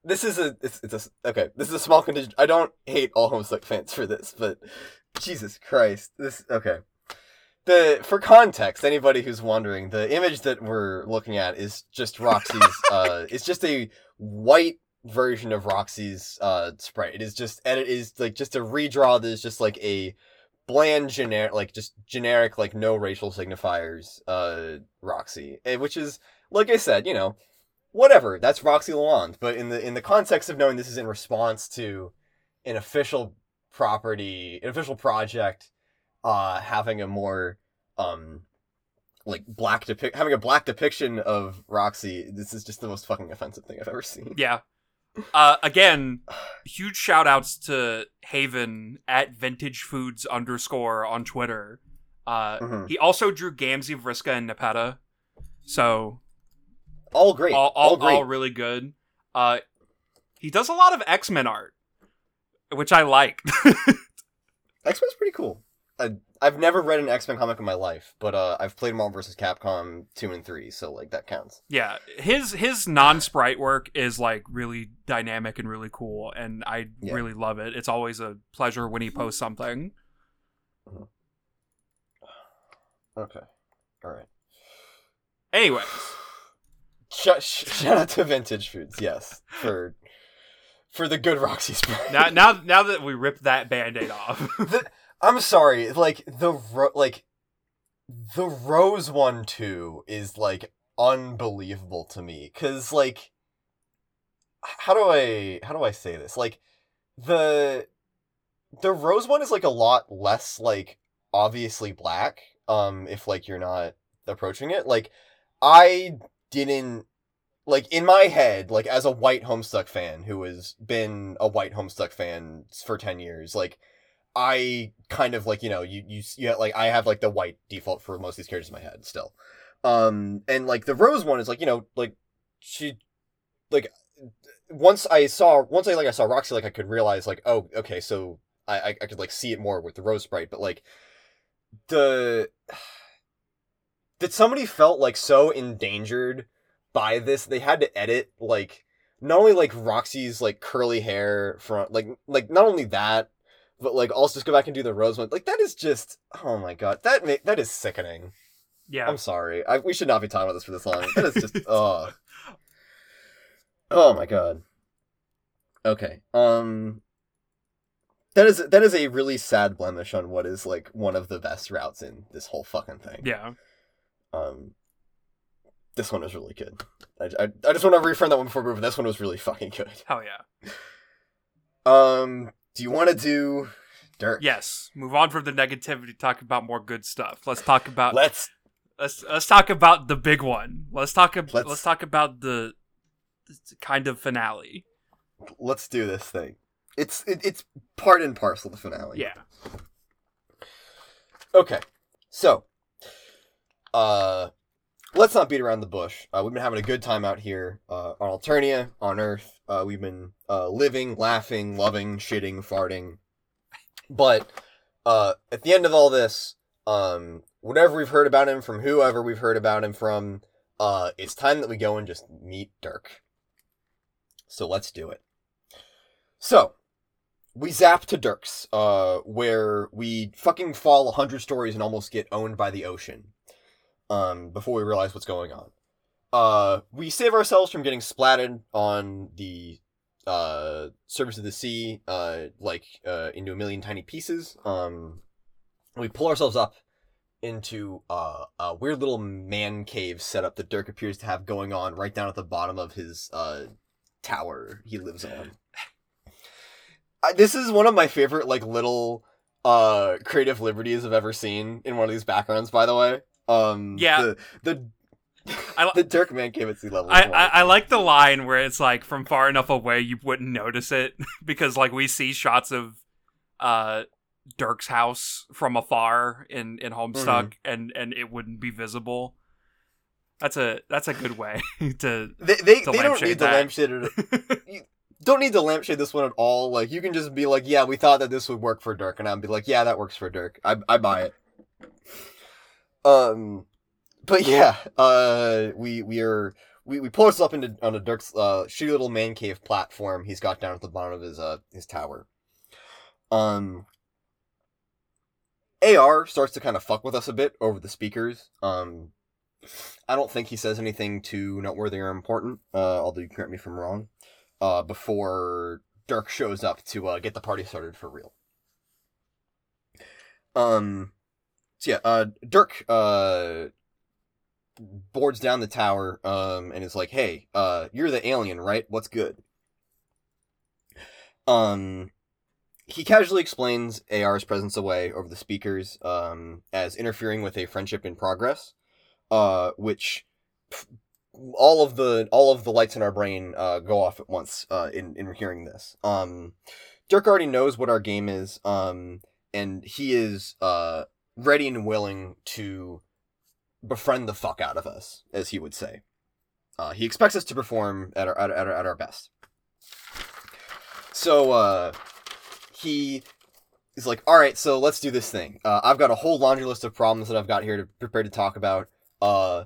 This is a it's, it's a okay. This is a small contingent. I don't hate all Homestuck fans for this, but Jesus Christ, this okay. The for context, anybody who's wondering, the image that we're looking at is just Roxy's. <laughs> uh, it's just a white version of Roxy's uh sprite. It is just and it is like just a redraw. That is just like a bland generic, like just generic, like no racial signifiers. Uh, Roxy, eh, which is like I said, you know, whatever. That's Roxy Lalonde. But in the in the context of knowing this is in response to an official property, an official project, uh, having a more um like black depict having a black depiction of Roxy, this is just the most fucking offensive thing I've ever seen. Yeah. Uh, again, huge shout outs to Haven at vintage foods underscore on Twitter. Uh, Mhm. He also drew Gamzee, Vriska, and Nepeta. So All great. all, all, all, great. all really good. Uh, he does a lot of X Men art, which I like. <laughs> X Men's pretty cool. I, I've never read an X Men comic in my life, but uh, I've played Marvel vs. Capcom two and three, so like that counts. yeah, his his non sprite work is like really dynamic and really cool, and I Yeah. really love it. It's always a pleasure when he posts something. <sighs> Okay, all right. Anyways, Sh- sh- shout out to Vintage Foods, yes, for for the good Roxy sprite. now now now that we ripped that band-aid off. <laughs> the, I'm sorry, like the ro- like the Rose one too is like unbelievable to me because like how do I how do I say this like the the Rose one is like a lot less like obviously black um if like you're not approaching it like I didn't like in my head like as a white Homestuck fan who has been a white Homestuck fan for 10 years like I kind of like you know you you have, like I have like the white default for most of these characters in my head still, um and like the Rose one is like you know like she like once I saw once I like I saw Roxy like I could realize like oh okay so I I, I could like see it more with the Rose sprite but like the that somebody felt like so endangered by this they had to edit like not only like Roxy's like curly hair front like like not only that but like also just go back and do the rose one. Like that is just oh my god, that ma- that is sickening. yeah. I'm sorry, I, we should not be talking about this for this long. That is just <laughs> oh, oh my god. Okay, um, that is that is a really sad blemish on what is like one of the best routes in this whole fucking thing. yeah. Um, this one was really good. I, I, I just want to reframe that one before we move. This one was really fucking good. Hell yeah. Um, do you want to do Dirk? Yes. Move on from the negativity. Talk about more good stuff. Let's talk about Let's let's let's talk about the big one. Let's talk about Let's- let's, talk about the, the kind of finale. let's do this thing. It's it, it's part and parcel the finale. Yeah. Okay. So, uh, let's not beat around the bush. Uh, we've been having a good time out here uh, on Alternia, on Earth. Uh, we've been uh, living, laughing, loving, shitting, farting. But uh, at the end of all this, um, whatever we've heard about him from whoever we've heard about him from, uh, it's time that we go and just meet Dirk. So let's do it. So, we zap to Dirk's, uh, where we fucking fall a hundred stories and almost get owned by the ocean. Um, before we realize what's going on. Uh, we save ourselves from getting splatted on the uh surface of the sea, uh, like uh into a million tiny pieces. Um, we pull ourselves up into uh, a weird little man cave setup that Dirk appears to have going on right down at the bottom of his uh, tower he lives on. I, this is one of my favorite like little uh creative liberties I've ever seen in one of these backgrounds. By the way, um, Yeah. the the, I <laughs> the Dirk man cave at sea level. I, I. I like the line where it's like from far enough away you wouldn't notice it <laughs> because like we see shots of uh Dirk's house from afar in in Homestuck and and it wouldn't be visible. That's a that's a good way <laughs> to They they, to they don't need the lampshade. At, don't need to lampshade this one at all. Like you can just be like, yeah, we thought that this would work for Dirk, and I'd be like, yeah, that works for Dirk. I I buy it. Um, but <laughs> yeah, uh, we we are we, we pull ourselves up into on a Dirk's uh shitty little man cave platform he's got down at the bottom of his uh his tower. Um. AR starts to kind of fuck with us a bit over the speakers. Um, I don't think he says anything too noteworthy or important, uh, although you correct me if I'm wrong, uh, before Dirk shows up to uh, get the party started for real. Um, so yeah, uh, Dirk uh, boards down the tower um, and is like, hey, uh, you're the alien, right? What's good? Um, he casually explains AR's presence away over the speakers um, as interfering with a friendship in progress uh, which pff, all of the all of the lights in our brain uh, go off at once uh, in in hearing this. Um, Dirk already knows what our game is, um, and he is uh, ready and willing to befriend the fuck out of us, as he would say. Uh, he expects us to perform at our at, our- at, our, best. So uh, he is like, "All right, so let's do this thing. Uh, I've got a whole laundry list of problems that I've got here to prepare to talk about uh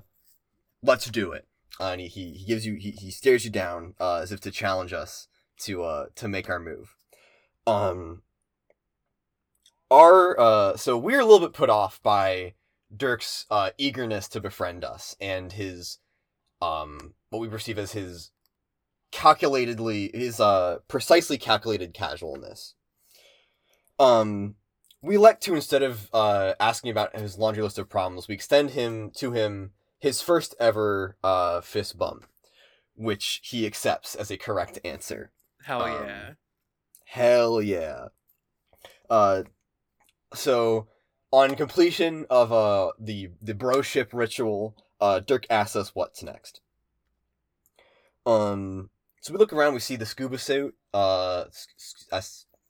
let's do it uh, and he, he he gives you he, he stares you down uh as if to challenge us to uh to make our move um our uh so we're a little bit put off by dirk's uh eagerness to befriend us and his um what we perceive as his calculatedly his uh precisely calculated casualness um we elect to instead of uh, asking about his laundry list of problems, we extend him to him his first ever uh, fist bump, which he accepts as a correct answer. hell Um, yeah. Hell yeah! Uh, so on completion of uh the the broship ritual, uh, Dirk asks us what's next. Um, so we look around, we see the scuba suit. Uh,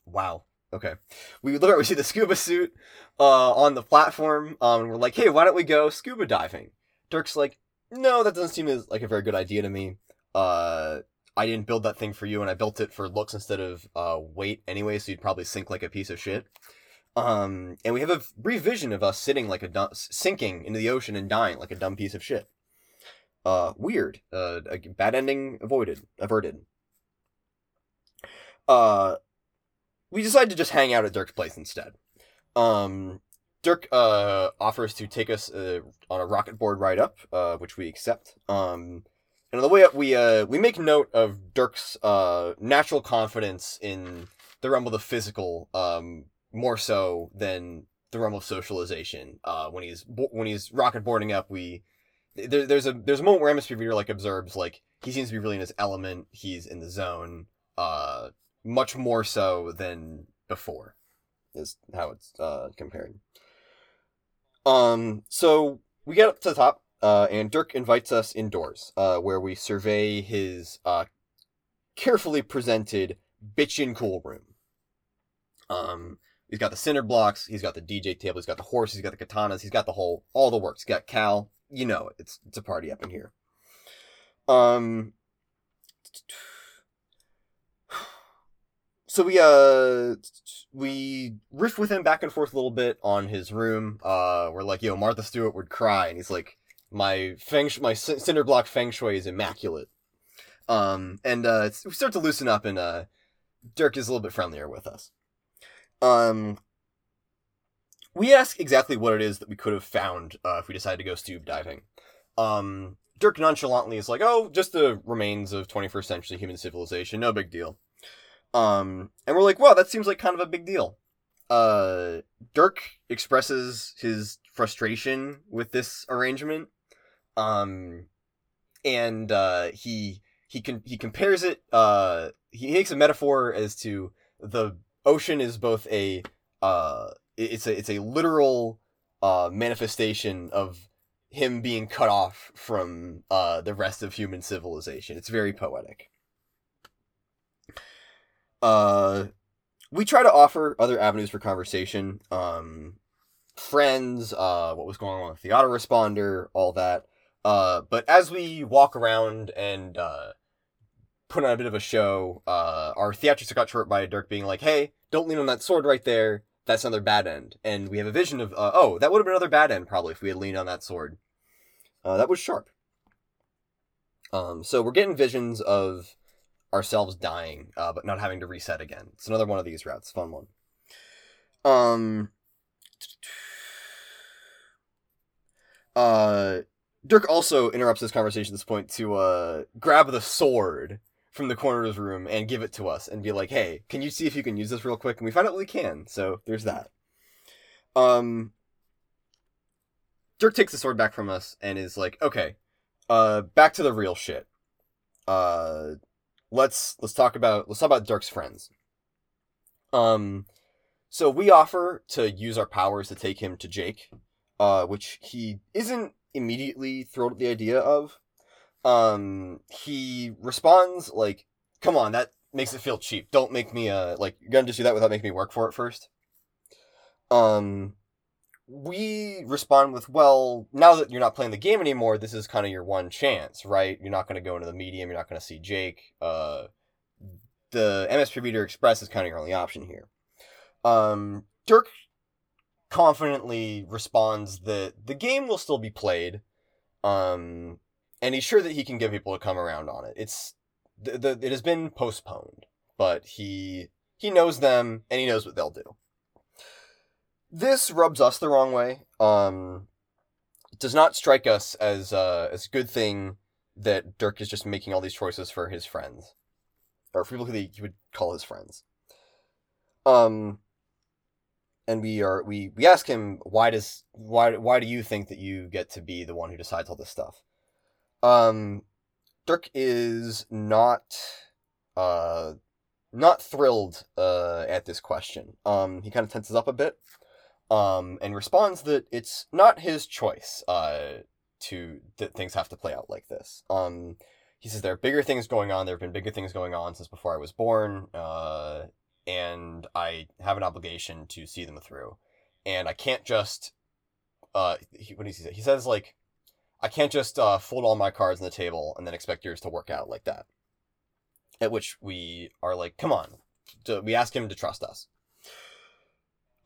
wow. Okay, we look around, we see the scuba suit uh on the platform. Um, and we're like, hey, why don't we go scuba diving? Dirk's like, no, that doesn't seem as like a very good idea to me. Uh, I didn't build that thing for you, and I built it for looks instead of uh, weight anyway, so you'd probably sink like a piece of shit. Um, and we have a brief vision of us sitting like a dumb, sinking into the ocean and dying like a dumb piece of shit. Uh, weird. Uh, a bad ending avoided, averted. Uh, we decide to just hang out at Dirk's place instead. Um, Dirk uh offers to take us uh, on a rocket board ride up, uh, which we accept. Um, and on the way up, we uh we make note of Dirk's uh natural confidence in the realm of the physical, um, more so than the realm of socialization. Uh, when he's when he's rocket boarding up, we there, there's a there's a moment where MSPA Reader like observes like he seems to be really in his element. He's in the zone. Uh, much more so than before, is how it's uh compared. Um, so we get up to the top, uh, and Dirk invites us indoors, uh, where we survey his uh, carefully presented bitchin' cool room. Um, he's got the cinder blocks, he's got the DJ table, he's got the horse, he's got the katanas, he's got the whole, all the works. He's got Cal, you know. It's it's a party up in here. Um. <sighs> So we uh we riff with him back and forth a little bit on his room. Uh, we're like, yo, Martha Stewart would cry, and he's like, my feng, my cinder block feng shui is immaculate. Um, and uh, we start to loosen up, and uh, Dirk is a little bit friendlier with us. Um, we ask exactly what it is that we could have found uh, if we decided to go scuba diving. Um, Dirk nonchalantly is like, "Oh, just the remains of 21st century human civilization, no big deal." Um, and we're like, "Wow, that seems like kind of a big deal." uh, Dirk expresses his frustration with this arrangement. Um, and uh, he he can he compares it. Uh, he makes a metaphor as to the ocean is both a uh, it's a it's a literal uh, manifestation of him being cut off from uh, the rest of human civilization. It's very poetic. Uh, we try to offer other avenues for conversation. Um, friends, uh, what was going on with the autoresponder, all that. Uh, but as we walk around and uh, put on a bit of a show, uh, our theatrics got short by Dirk being like, "Hey, don't lean on that sword right there. That's another bad end." And we have a vision of, uh, "Oh, that would have been another bad end probably if we had leaned on that sword." Uh, that was sharp. Um, so we're getting visions of ourselves dying, uh, but not having to reset again. It's another one of these routes. Fun one. Um. Uh, Dirk also interrupts this conversation at this point to uh grab the sword from the corner of his room and give it to us and be like, "Hey, can you see if you can use this real quick?" And we find out we can. So there's that. Um, Dirk takes the sword back from us and is like, "Okay, uh, back to the real shit. Uh, let's let's talk about let's talk about Dirk's friends. Um, so we offer to use our powers to take him to Jake, uh, which he isn't immediately thrilled at the idea of. Um, he responds like, "Come on, that makes it feel cheap. Don't make me uh like you're gonna just do that without making me work for it first. Um, we respond with, "Well, now that you're not playing the game anymore, this is kind of your one chance, right? You're not to go into the medium. You're not to see Jake. Uh, the MSP Reader Express is kind of your only option here." Um, Dirk confidently responds that the game will still be played, um, and he's sure that he can get people to come around on it. It's the, the it has been postponed, but he he knows them and he knows what they'll do. This rubs us the wrong way. Um, does not strike us as uh, as a good thing that Dirk is just making all these choices for his friends, or for people who he would call his friends. Um, and we are we we ask him why does why why do you think that you get to be the one who decides all this stuff? Um, Dirk is not uh not thrilled uh at this question. Um, he kind of tenses up a bit, um, and responds that it's not his choice. Uh, to that things have to play out like this. Um, he says there are bigger things going on. There have been bigger things going on since before I was born. Uh, and I have an obligation to see them through. And I can't just uh he, what does he say? He says like I can't just uh, fold all my cards on the table and then expect yours to work out like that. At which we are like, come on. So we ask him to trust us.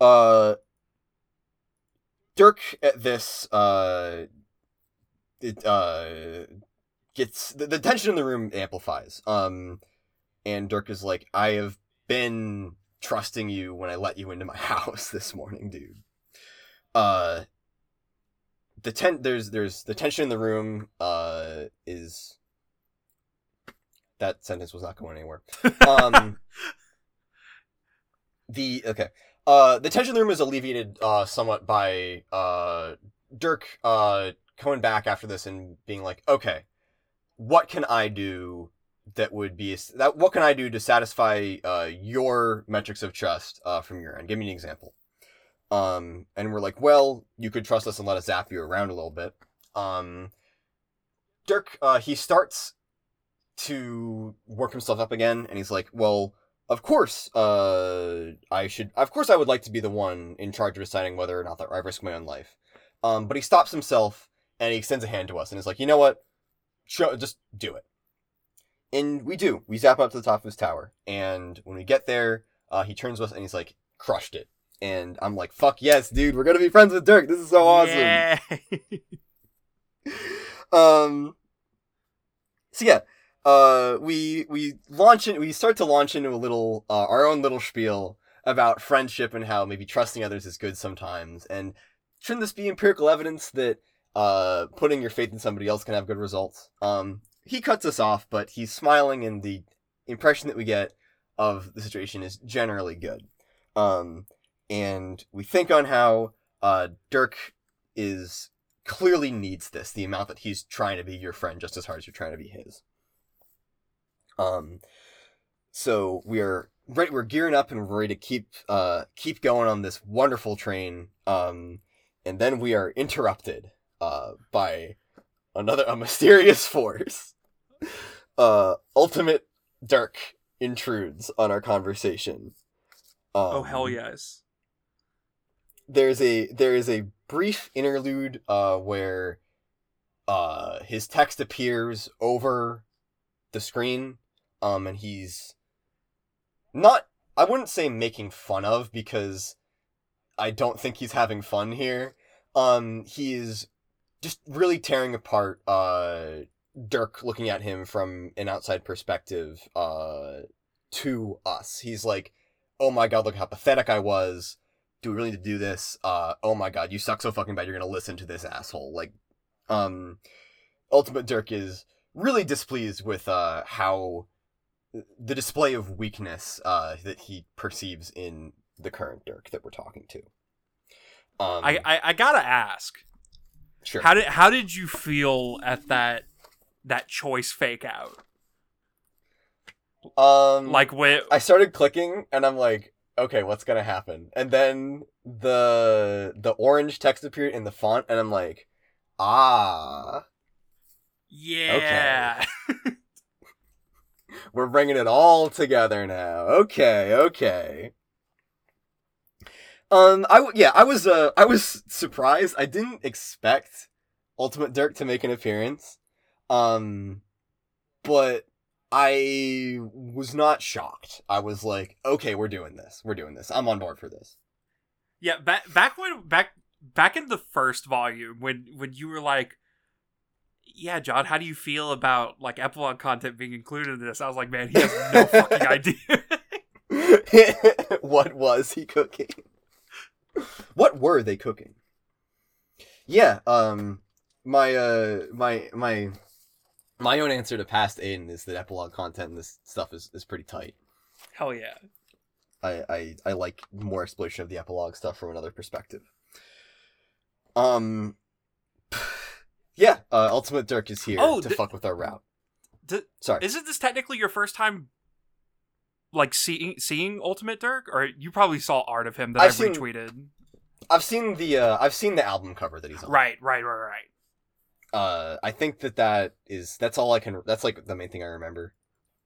Uh Dirk at this uh it uh gets the, the tension in the room amplifies. Um and Dirk is like, I have been trusting you when I let you into my <laughs> house this morning, dude. Uh the ten there's there's the tension in the room uh is that sentence was not going anywhere. Um <laughs> the okay. Uh the tension in the room is alleviated uh somewhat by uh Dirk uh coming back after this and being like, "Okay, what can I do that would be that what can I do to satisfy uh, your metrics of trust uh, from your end? Give me an example. Um, and we're like, well, you could trust us and let us zap you around a little bit. Um, Dirk, uh, he starts to work himself up again, and he's like, well, of course, uh, I should, of course, I would like to be the one in charge of deciding whether or not that I risk my own life. Um, but he stops himself and he extends a hand to us and he's like, you know what? Show, just do it. And we do. We zap up to the top of his tower. And when we get there, uh, he turns to us and he's like, crushed it. And I'm like, fuck yes, dude. We're to be friends with Dirk. This is so awesome. Yeah. <laughs> Um, so yeah, uh, we, we launch in, we start to launch into a little, uh, our own little spiel about friendship and how maybe trusting others is good sometimes. And shouldn't this be empirical evidence that, uh, putting your faith in somebody else can have good results? Um, he cuts us off, but he's smiling, and the impression that we get of the situation is generally good. Um, and we think on how uh, Dirk is clearly needs this the amount that he's trying to be your friend just as hard as you're trying to be his. Um, so we are ready. We're gearing up and we're ready to keep uh keep going on this wonderful train. Um, and then we are interrupted uh by another a mysterious <laughs> force. Uh, ultimate Dirk intrudes on our conversation. Um, oh hell yes. There's a there is a brief interlude uh where uh his text appears over the screen um and he's not I wouldn't say making fun of because I don't think he's having fun here. Um he's just really tearing apart uh Dirk looking at him from an outside perspective uh to us. He's like, "Oh my god, look how pathetic I was. Do we really need to do this? Uh oh my god, you suck so fucking bad. You're to listen to this asshole." Like um Ultimate Dirk is really displeased with uh how the display of weakness uh that he perceives in the current Dirk that we're talking to. Um I, I I gotta ask, sure. how did how did you feel at that that choice fake out? um Like when I started clicking and I'm like, okay, what's gonna happen? And then the the orange text appeared in the font and I'm like, ah, yeah, Okay. we're bringing it all together now. Okay, okay. Um, I w- yeah, I was uh, I was surprised. I didn't expect Ultimate Dirk to make an appearance. Um, but I was not shocked. I was like, okay, we're doing this. We're doing this. I'm on board for this. yeah. Back back when back back in the first volume when when you were like. Yeah, John, how do you feel about like epilogue content being included in this? I was like, man, he has no <laughs> fucking idea. <laughs> what was he cooking? What were they cooking? Yeah, um my uh my my my own answer to past Aidan is that epilogue content and this stuff is, is pretty tight. Hell yeah. I, I I like more exploration of the epilogue stuff from another perspective. Um <sighs> yeah, uh, Ultimate Dirk is here Oh, to th- fuck with our route. D- Sorry. Isn't this technically your first time like seeing seeing Ultimate Dirk? Or you probably saw art of him that I've I've, seen- retweeted. I've seen the uh I've seen the album cover that he's on. Right, right, right, right. Uh i think that that is that's all i can that's like the main thing i remember.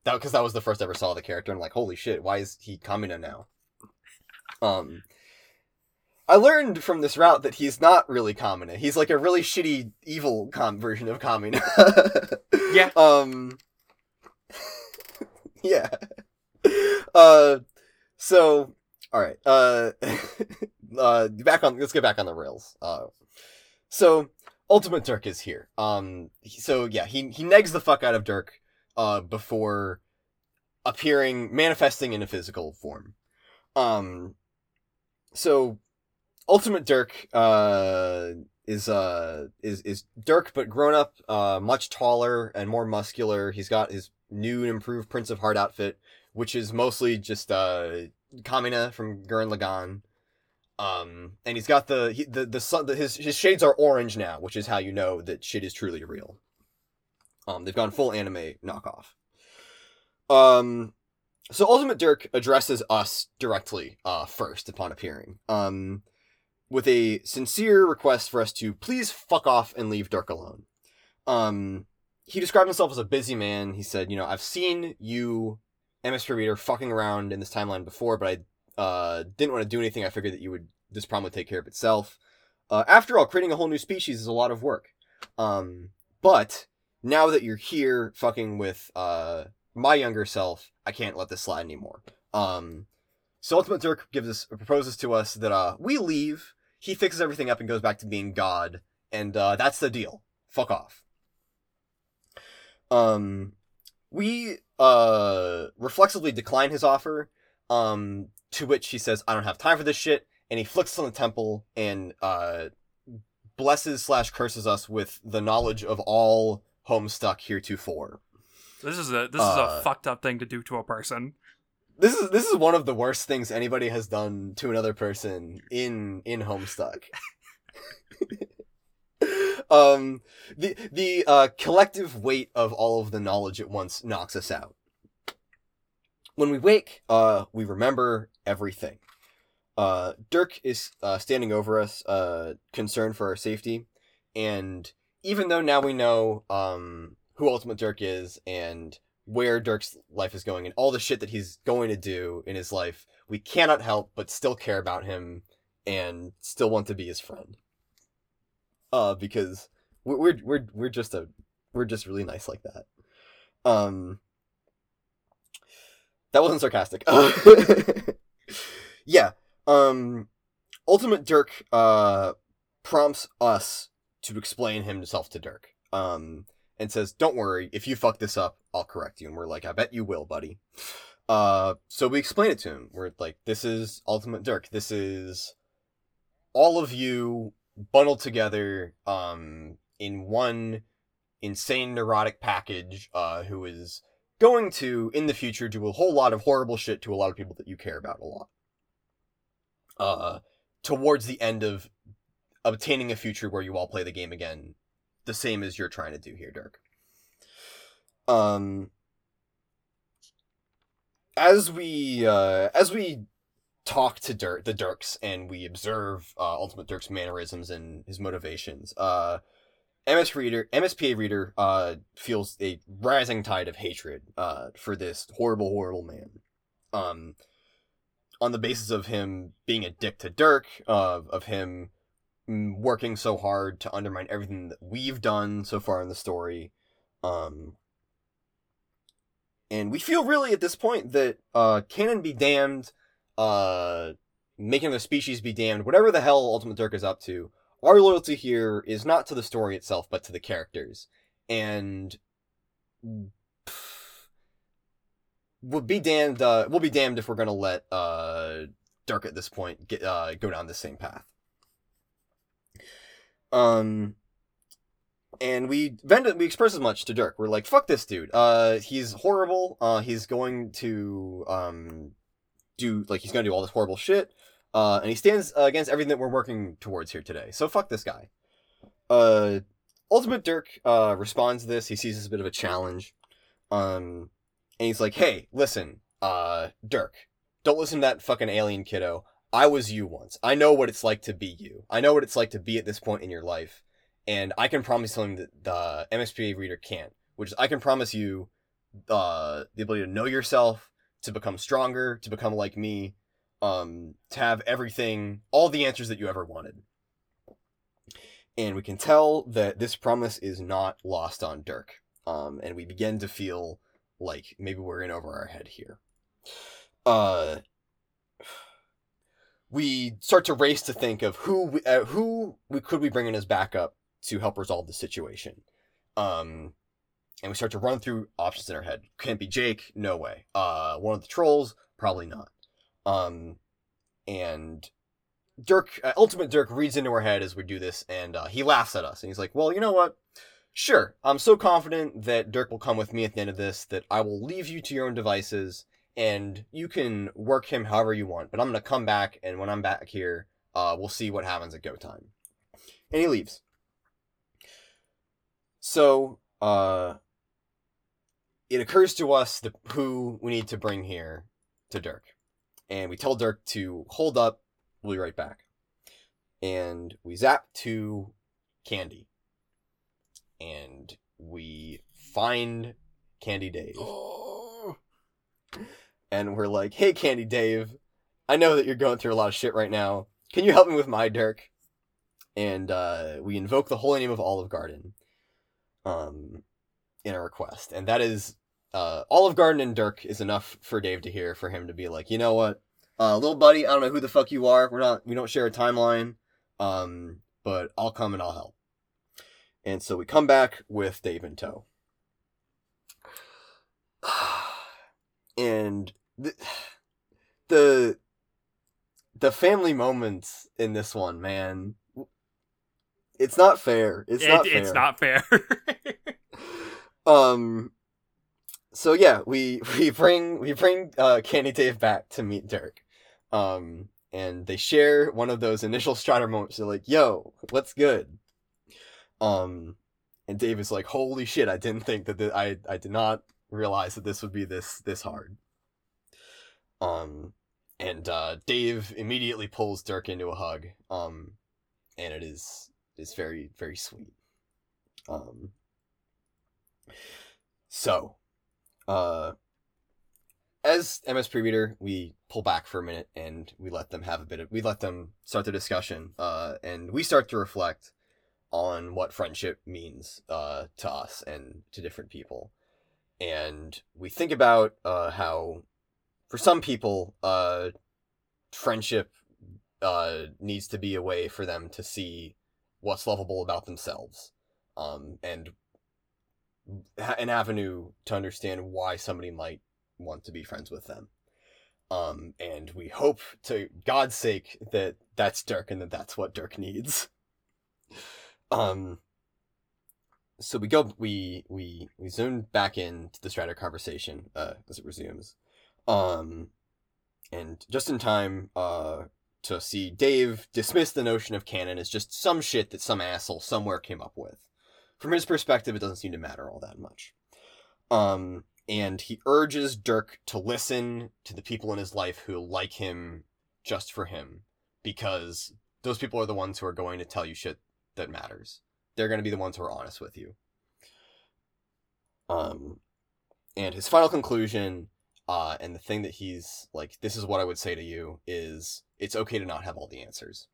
That because that was the first I ever saw the character and like holy shit why is he kamina now? Um i learned from this route that he's not really kamina. He's like a really shitty evil com version of kamina. <laughs> Yeah. um <laughs> yeah. Uh so all right uh <laughs> uh back on let's get back on the rails. Uh so Ultimate Dirk is here. Um, so yeah, he he negs the fuck out of Dirk, uh, before appearing, manifesting in a physical form. Um, so Ultimate Dirk, uh, is uh is is Dirk but grown up, uh, much taller and more muscular. He's got his new and improved Prince of Heart outfit, which is mostly just uh Kamina from Gurren Lagann. Um, and he's got the he, the the sun. The, his his shades are orange now, which is how you know that shit is truly real. Um, they've gone full anime knockoff. Um, so Ultimate Dirk addresses us directly, uh, first upon appearing. Um, with a sincere request for us to please fuck off and leave Dirk alone. Um, he described himself as a busy man. He said, you know, I've seen you, MSP Reader, fucking around in this timeline before, but I uh, didn't want to do anything. I figured that you would this problem would take care of itself. Uh, after all, creating a whole new species is a lot of work. Um, but now that you're here, fucking with uh, my younger self, I can't let this slide anymore. Um, so Ultimate Dirk gives us proposes to us that uh, we leave. He fixes everything up and goes back to being God, and uh, that's the deal. Fuck off. Um, we uh reflexively decline his offer. Um, to which he says, "I don't have time for this shit," and he flicks on the temple and uh blesses slash curses us with the knowledge of all Homestuck heretofore. This is a this is Uh, a fucked up thing to do to a person. this is this is one of the worst things anybody has done to another person in in Homestuck. <laughs> um, the the uh, collective weight of all of the knowledge at once knocks us out. When we wake, uh, we remember everything. Uh, Dirk is uh, standing over us, uh, concerned for our safety, and even though now we know um, who Ultimate Dirk is and where Dirk's life is going and all the shit that he's going to do in his life, we cannot help but still care about him and still want to be his friend. Uh, because we're we're we're, just a we're just really nice like that. Um, that wasn't sarcastic. <laughs> <laughs> yeah. Um, Ultimate Dirk uh prompts us to explain himself to Dirk. Um, and says, "Don't worry, if you fuck this up, I'll correct you." And we're like, "I bet you will, buddy." Uh, so we explain it to him. We're like, "This is Ultimate Dirk. This is all of you bundled together, um, in one insane neurotic package. Uh, who is going to in the future do a whole lot of horrible shit to a lot of people that you care about a lot. Uh, towards the end of obtaining a future where you all play the game again the same as you're trying to do here, Dirk. Um, as we uh, as we talk to Dirk, the Dirks, and we observe uh, Ultimate Dirk's mannerisms and his motivations, uh, MS reader, MSPA reader, uh, feels a rising tide of hatred uh, for this horrible, horrible man. Um, on the basis of him being a dick to Dirk, uh, of him working so hard to undermine everything that we've done so far in the story. Um, and we feel really at this point that uh, canon be damned, uh, making the species be damned, whatever the hell Ultimate Dirk is up to, our loyalty here is not to the story itself, but to the characters. And <sighs> we'll be damned. Uh, we'll be damned if we're gonna let uh, Dirk at this point get uh, go down the same path. Um, and we vent we express as much to Dirk. We're like, "Fuck this dude. Uh, he's horrible. Uh, he's going to um, do like he's gonna do all this horrible shit. Uh, and he stands uh, against everything that we're working towards here today. So fuck this guy." Uh, Ultimate Dirk uh responds to this. He sees this as a bit of a challenge. Um, and he's like, "Hey, listen, uh, Dirk, don't listen to that fucking alien kiddo. I was you once. I know what it's like to be you. I know what it's like to be at this point in your life. And I can promise something that the MSPA reader can't, which is I can promise you uh, the ability to know yourself, to become stronger, to become like me, um, to have everything, all the answers that you ever wanted. And we can tell that this promise is not lost on Dirk. Um, and we begin to feel like maybe we're in over our head here. Uh, we start to race to think of who we, uh, who we could we bring in as backup to help resolve the situation. Um, and we start to run through options in our head. Can't be Jake, no way. Uh, one of the trolls, probably not. Um, and Dirk, uh, Ultimate Dirk, reads into our head as we do this, and uh, he laughs at us, and he's like, "Well, you know what? Sure, I'm so confident that Dirk will come with me at the end of this that I will leave you to your own devices, and you can work him however you want. But I'm gonna come back, and when I'm back here, uh, we'll see what happens at go time." And he leaves. So, uh, it occurs to us the, who we need to bring here to Dirk. And we tell Dirk to hold up, we'll be right back. And we zap to Candy. And we find Candy Dave. Oh. <gasps> And we're like, hey, Candy Dave, I know that you're going through a lot of shit right now. Can you help me with my Dirk? And uh, we invoke the holy name of Olive Garden um, in a request. And that is uh, Olive Garden and Dirk is enough for Dave to hear for him to be like, you know what, uh, little buddy, I don't know who the fuck you are. We're not, we don't share a timeline, um, but I'll come and I'll help. And so we come back with Dave in tow. <sighs> And the, <sighs> the the family moments in this one, man, it's not fair. It's It- not fair. It's not fair. <laughs> Um, so yeah, we <laughs> we bring we bring uh, Candy Dave back to meet Dirk, um, and they share one of those initial Strider moments. They're like, "Yo, what's good?" Um, and Dave is like, "Holy shit! I didn't think that th- I I did not realize that this would be this this hard." Um, and uh, Dave immediately pulls Dirk into a hug. Um, and it is is very very sweet. Um. So, uh, as MSP reader, we pull back for a minute and we let them have a bit of we let them start the discussion. Uh, and we start to reflect on what friendship means uh, to us and to different people. And we think about uh, how, for some people, uh, friendship uh, needs to be a way for them to see what's lovable about themselves um, and an avenue to understand why somebody might want to be friends with them. Um, and we hope to God's sake that that's Dirk and that that's what Dirk needs. Um, so we go, we, we, we zoom back into the Strider conversation, uh, as it resumes. Um, and just in time, uh, to see Dave dismiss the notion of canon as just some shit that some asshole somewhere came up with. From his perspective, it doesn't seem to matter all that much. Um, and he urges Dirk to listen to the people in his life who like him just for him, because those people are the ones who are going to tell you shit that matters. They're going to be the ones who are honest with you. Um, and his final conclusion, uh, and the thing that he's like, this is what I would say to you is, it's okay to not have all the answers.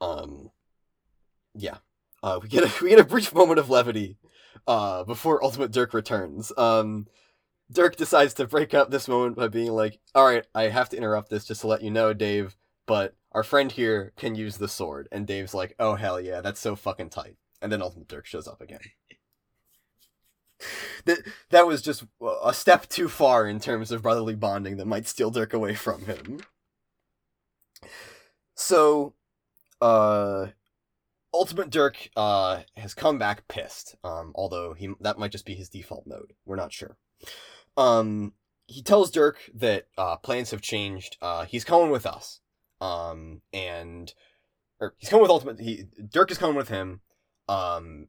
Um, yeah. Uh, we get a <laughs> we get a brief moment of levity, uh, before Ultimate Dirk returns. Um, Dirk decides to break up this moment by being like, "All right, I have to interrupt this just to let you know, Dave, but our friend here can use the sword." And Dave's like, "Oh hell yeah, that's so fucking tight." And then Ultimate Dirk shows up again. <laughs> that that was just a step too far in terms of brotherly bonding that might steal Dirk away from him. So, uh, Ultimate Dirk uh has come back pissed. Um, although he that might just be his default mode. We're not sure. Um, he tells Dirk that uh, plans have changed. Uh, he's coming with us. Um, and or he's coming with Ultimate. He Dirk is coming with him. Um,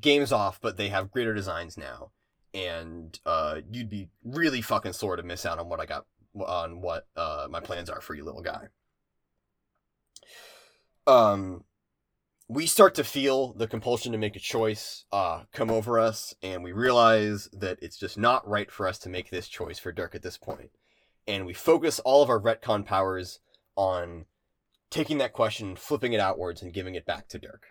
game's off, but they have greater designs now. And uh, you'd be really fucking sore to miss out on what I got on what uh my plans are for you, little guy. Um, we start to feel the compulsion to make a choice uh, come over us, and we realize that it's just not right for us to make this choice for Dirk at this point. And we focus all of our retcon powers on taking that question, flipping it outwards, and giving it back to Dirk.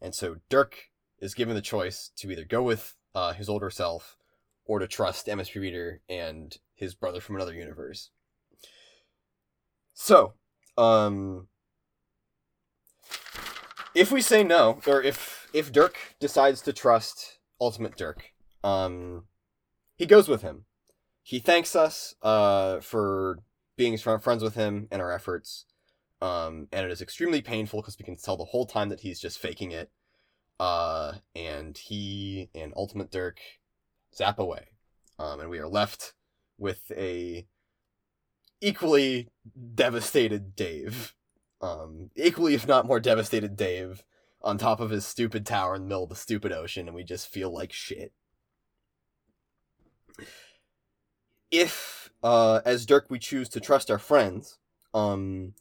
And so Dirk is given the choice to either go with uh, his older self or to trust MSP Reader and his brother from another universe. So, um, if we say no, or if if Dirk decides to trust Ultimate Dirk, um, he goes with him. He thanks us uh, for being friends with him and our efforts. Um, and it is extremely painful because we can tell the whole time that he's just faking it. Uh, and he and Ultimate Dirk zap away. Um, and we are left with a equally devastated Dave um, equally, if not more devastated Dave on top of his stupid tower in the middle of the stupid ocean, and we just feel like shit. If, uh, as Dirk, we choose to trust our friends, um,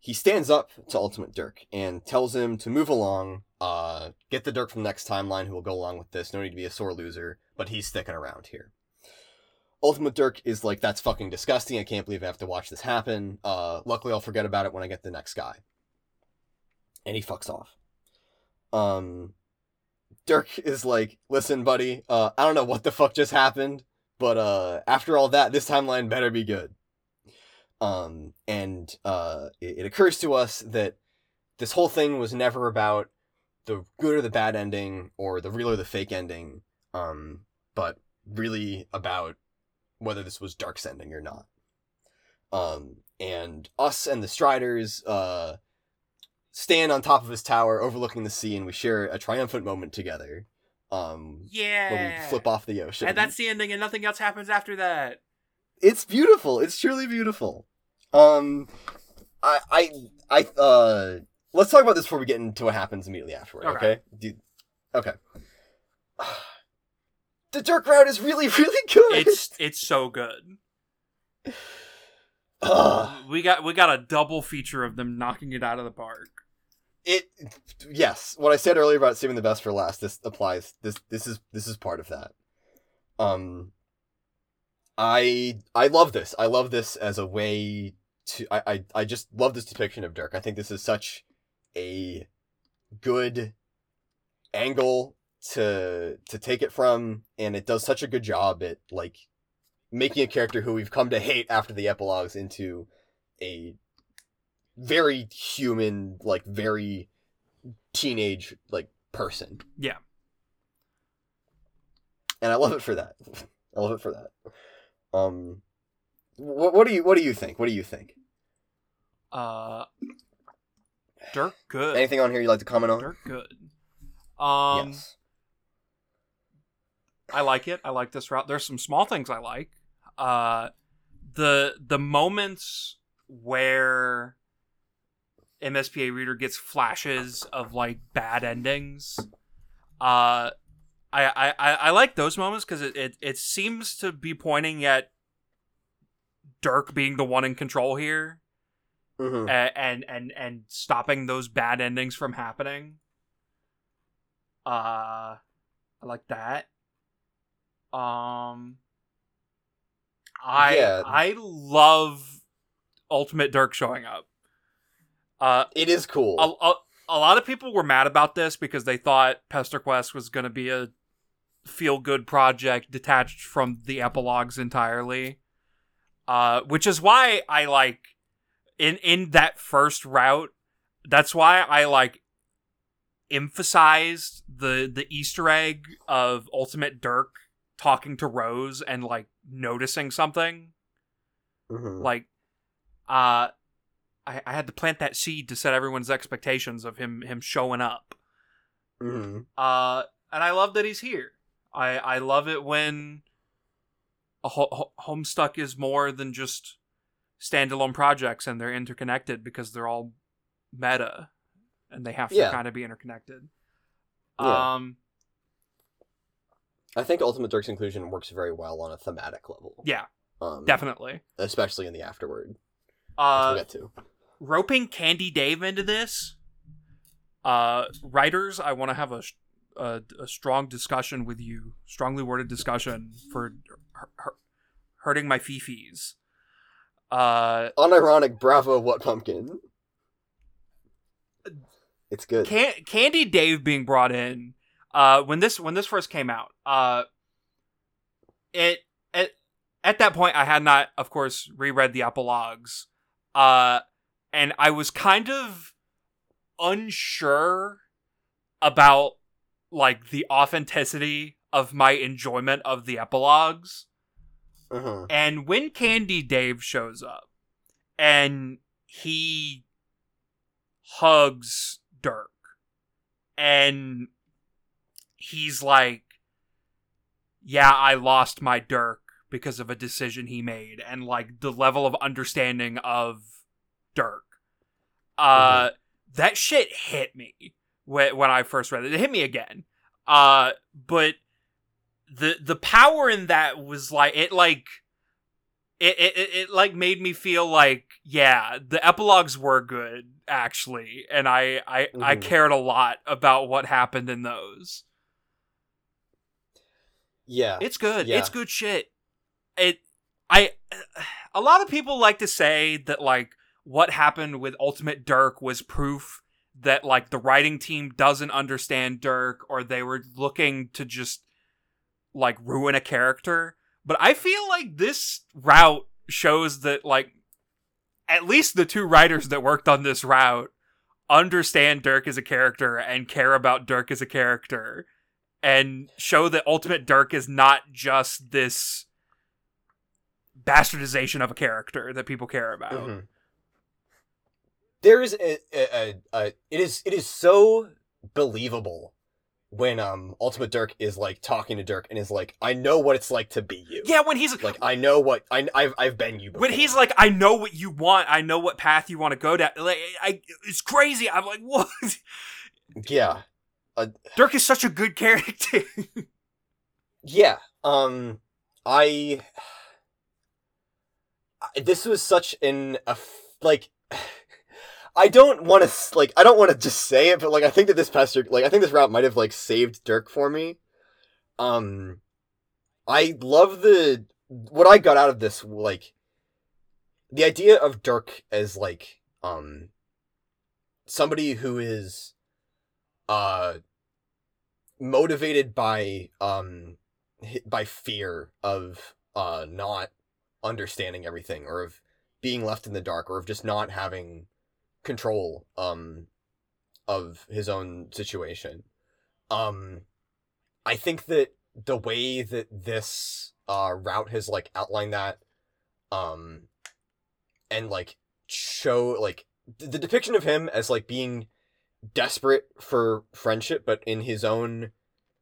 he stands up to Ultimate Dirk and tells him to move along, uh, get the Dirk from the next timeline who will go along with this. No need to be a sore loser, but he's sticking around here. Ultimate Dirk is like, that's fucking disgusting. I can't believe I have to watch this happen. Uh, luckily, I'll forget about it when I get the next guy. And he fucks off. Um, Dirk is like, listen, buddy, uh, I don't know what the fuck just happened, but uh, after all that, this timeline better be good. Um, and uh, it, it occurs to us that this whole thing was never about the good or the bad ending or the real or the fake ending, um, but really about whether this was Dirk's ending or not. Um, and us and the Striders uh, stand on top of his tower overlooking the sea, and we share a triumphant moment together. Um, Yeah. when we flip off the ocean. And that's the ending, and nothing else happens after that. it's beautiful. It's truly beautiful. Um, I, I, I, uh, let's talk about this before we get into what happens immediately afterward. Okay. Okay. Do, okay. <sighs> The Dirk route is really, really good. It's it's so good. <sighs> Ugh. We got we got a double feature of them knocking it out of the park. it. Yes, what I said earlier about saving the best for last. This applies. This this is this is part of that. Um. I I love this. I love this as a way to. I I, I just love this depiction of Dirk. I think this is such a good angle to to take it from and it does such a good job at like making a character who we've come to hate after the epilogues into a very human like very teenage like person. Yeah. and i love it for that. <laughs> I love it for that. Um what, what do you what do you think? What do you think? Uh, Dirk good. anything on here you'd like to comment on? Dirk good. Um, yes I like it. I like this route. There's some small things I like. Uh, the the moments where MSPA reader gets flashes of like bad endings. Uh, I I I, I like those moments because it, it it seems to be pointing at Dirk being the one in control here Mhm. a- and and and stopping those bad endings from happening. Uh, I like that. Um, I Yeah. I love Ultimate Dirk showing up. Uh, it is cool a, a, a lot of people were mad about this because they thought Pesterquest was going to be a feel good project detached from the epilogues entirely. Uh, which is why I like in in that first route. That's why I like emphasized the the Easter egg of Ultimate Dirk talking to Rose and like noticing something Mhm. like uh I, I had to plant that seed to set everyone's expectations of him him showing up Mhm. uh and i love that he's here i i love it when a ho- ho- homestuck is more than just standalone projects and they're interconnected because they're all meta and they have to Yeah. kind of be interconnected Yeah. um I think Ultimate Dirk's inclusion works very well on a thematic level. yeah um, definitely especially in the afterword. Which uh we'll get to. roping Candy Dave into this, uh, writers, I want to have a, a a strong discussion with you, strongly worded discussion for hu- hu- hurting my fifis. Uh, Unironic, bravo, what pumpkin? It's good. Can- Candy Dave being brought in, uh, when this when this first came out, uh, it at at that point I had not, of course, reread the epilogues, uh, and I was kind of unsure about like the authenticity of my enjoyment of the epilogues. Uh-huh. And when Candy Dave shows up and he hugs Dirk and he's like, Yeah, I lost my Dirk because of a decision he made, and like the level of understanding of Dirk. Uh, that shit hit me when, when I first read it. It hit me again. Uh, but the the power in that was like it like it, it it it like made me feel like yeah the epilogues were good actually and i i i Mhm. cared a lot about what happened in those Yeah. it's good Yeah. it's good shit it i <sighs> a lot of people like to say that like what happened with ultimate dirk was proof that like the writing team doesn't understand dirk or they were looking to just like ruin a character but i feel like this route shows that like at least the two writers that worked on this route understand dirk as a character and care about dirk as a character and show that ultimate dirk is not just this bastardization of a character that people care about Mhm. There is a, a, a, a it is it is so believable when um Ultimate Dirk is like talking to Dirk and is like, I know what it's like to be you. Yeah, when he's Like I know what I I've I've been you before. when he's like, I know what you want. I know what path you want to go down. Like, I, it's crazy. I'm like, <laughs> what? yeah. Dirk is such a good character. <laughs> Yeah. Um I this was such an a <sighs> like I don't want to like I don't want to just say it but like I think that this pastor like I think this route might have like saved Dirk for me. Um I love the what I got out of this like the idea of Dirk as like um somebody who is uh motivated by um by fear of uh not understanding everything or of being left in the dark or of just not having control um of his own situation. Um i think that the way that this uh route has like outlined that um and like show like th- the depiction of him as like being desperate for friendship but in his own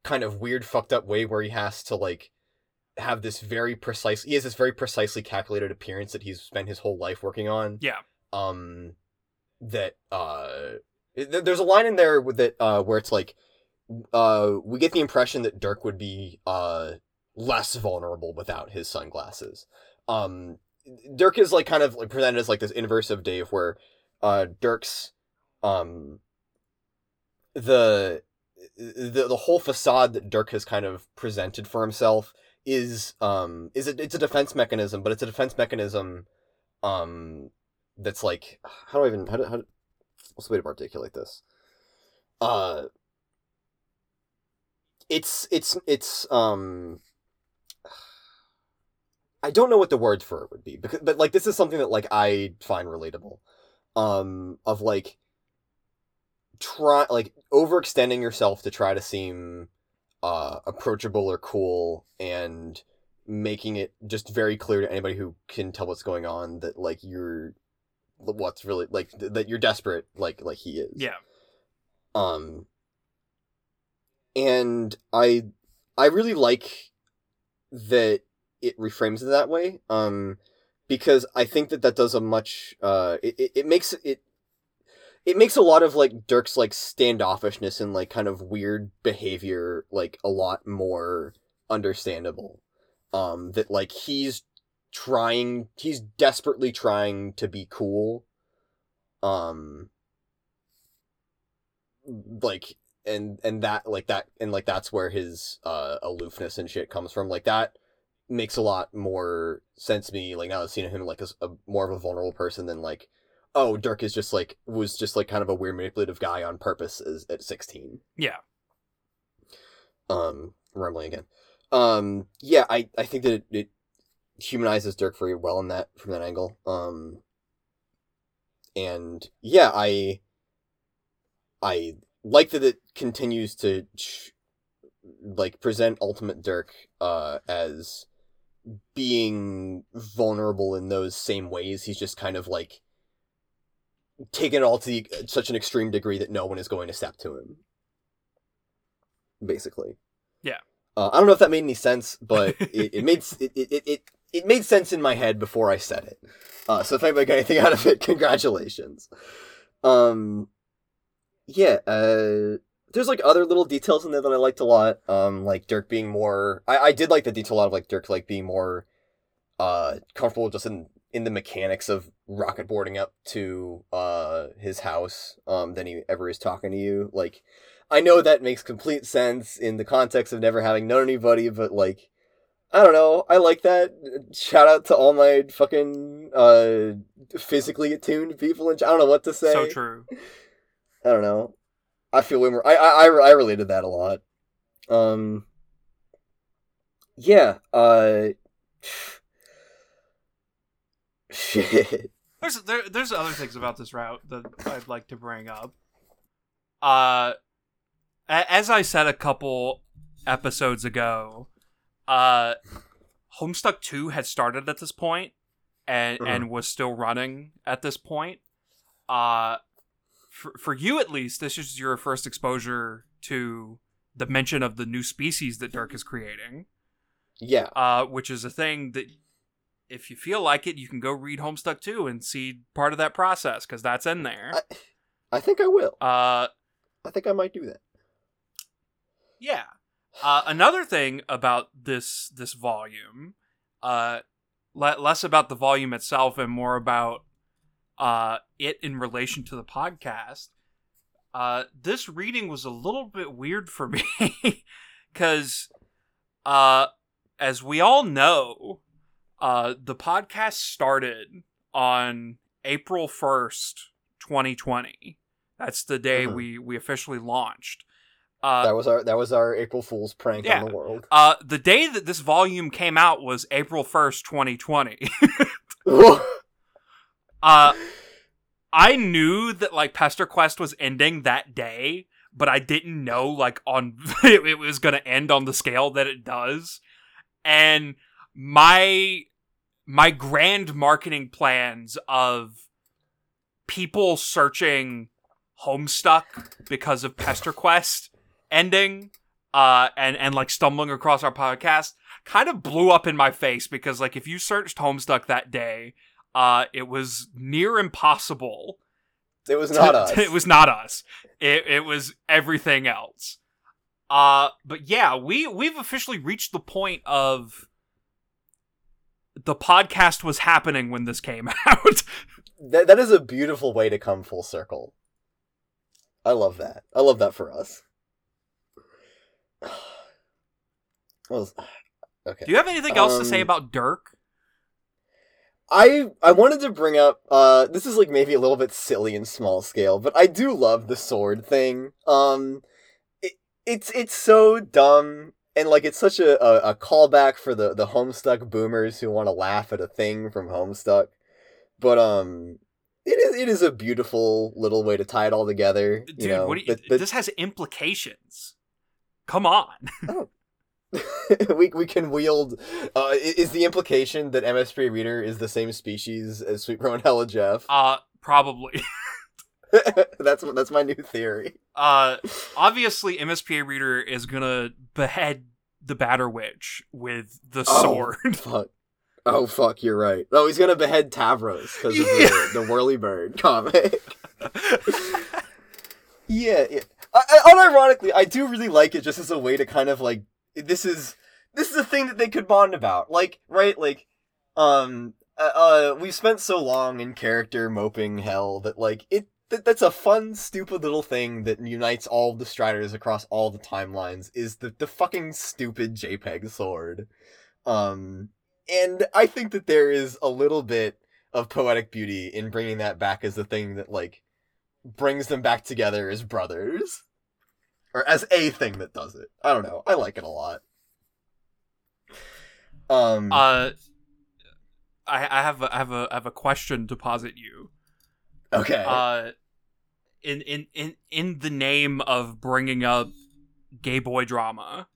kind of weird fucked up way where he has to like have this very precise he has this very precisely calculated appearance that he's spent his whole life working on yeah. um that uh th- there's a line in there with that uh where it's like uh we get the impression that Dirk would be uh less vulnerable without his sunglasses um Dirk is like kind of like presented as like this inverse of Dave where uh Dirk's um the the the whole facade that Dirk has kind of presented for himself is um is a, it's a defense mechanism but it's a defense mechanism um that's like how do I even how do, how what's the way to articulate this? Uh, it's it's it's um. I don't know what the word for it would be because but like this is something that like I find relatable, um of like try like overextending yourself to try to seem uh approachable or cool and making it just very clear to anybody who can tell what's going on that like you're what's really like th- that you're desperate like like he is Yeah. um and i i really like that it reframes it that way um because i think that that does a much uh it, it, it makes it it makes a lot of like dirk's like standoffishness and like kind of weird behavior like a lot more understandable. Um that like he's trying he's desperately trying to be cool. Um like and and that like that and like that's where his uh aloofness and shit comes from. Like that makes a lot more sense to me like now I've seen him like as a more of a vulnerable person than like oh dirk is just like was just like kind of a weird manipulative guy on purpose as, at 16 Yeah. um rambling again. Um yeah i i think that it, it humanizes dirk very well in that from that angle. Um and yeah i i like that it continues to like present ultimate dirk uh as being vulnerable in those same ways. He's just kind of like taken it all to the, such an extreme degree that no one is going to step to him basically Yeah. uh, I don't know if that made any sense, but <laughs> it, it made it, it, it, it made sense in my head before I said it. Uh, so if anybody got anything <laughs> out of it, congratulations. Um, yeah. Uh, there's like other little details in there that I liked a lot. Um, like Dirk being more. I, I did like the detail a lot of like Dirk like being more, uh, comfortable just in in the mechanics of rocket boarding up to uh his house um than he ever is talking to you like I know that makes complete sense in the context of never having known anybody, but like, I don't know. I like that. Shout out to all my fucking uh physically attuned people, and I don't know what to say. So true. I don't know. I feel way more. I I I, I related that a lot. Um. Yeah. Uh. Shit. There's there, there's other things about this route that I'd like to bring up. Uh, as I said a couple episodes ago, uh, Homestuck Two had started at this point, and Mhm. and was still running at this point. Uh, for for you at least, this is your first exposure to the mention of the new species that Dirk is creating, Yeah. uh, which is a thing that if you feel like it, you can go read Homestuck 2 and see part of that process because that's in there. I, I think I will. Uh, I think I might do that. yeah. Uh, another thing about this this volume, uh, le- less about the volume itself and more about uh, it in relation to the podcast. Uh, this reading was a little bit weird for <laughs> me because, uh, as we all know, uh, the podcast started on April first, twenty twenty. That's the day Mhm. we we officially launched. Uh, that was our that was our April Fool's prank yeah. on the world. uh, the day that this volume came out was April first, twenty twenty. <laughs> <laughs> Uh, I knew that like Pesterquest was ending that day, but I didn't know like on <laughs> it, it was gonna end on the scale that it does. And my my grand marketing plans of people searching Homestuck because of Pesterquest ending, uh, and and like stumbling across our podcast kind of blew up in my face because like if you searched Homestuck that day, uh, it was near impossible. it was to- not <laughs> us. it was not us. It it was everything else. Uh, but yeah, we we've officially reached the point of the podcast was happening when this came <laughs> out. that, that is a beautiful way to come full circle. I love that. I love that for us. <sighs> Well, <sighs> okay. Do you have anything else to say Um, about Dirk? I I wanted to bring up uh this is like maybe a little bit silly and small scale, but I do love the sword thing. Um it, it's it's so dumb and like it's such a, a, a callback for the the Homestuck boomers who want to laugh at a thing from Homestuck. But um it is it is a beautiful little way to tie it all together. Dude, you know, you, the- the- this has implications. Come on. <laughs> <laughs> we we can wield. Uh, is the implication that MSP Reader is the same species as Sweet Bro and Hella Jeff? Uh, probably. <laughs> <laughs> that's that's my new theory. Uh, <laughs> obviously, MSPA Reader is gonna behead the Batterwitch with the Oh. sword. <laughs> Fuck. Oh fuck, you're right. Oh, he's gonna behead Tavros because of the, the Whirly Bird comic. yeah, yeah. I, I, unironically, I do really like it just as a way to kind of like this is this is a thing that they could bond about. Like, right? Like, um, uh, uh we spent so long in character moping hell that like it that, that's a fun, stupid little thing that unites all the Striders across all the timelines. Is the the fucking stupid JPEG sword. Um, and I think that there is a little bit of poetic beauty in bringing that back as the thing that like brings them back together as brothers or as a thing that does it i don't know i like it a lot um uh, I, I have a, I have a I have a question to posit you. Okay Uh, in in in in the name of bringing up gay boy drama.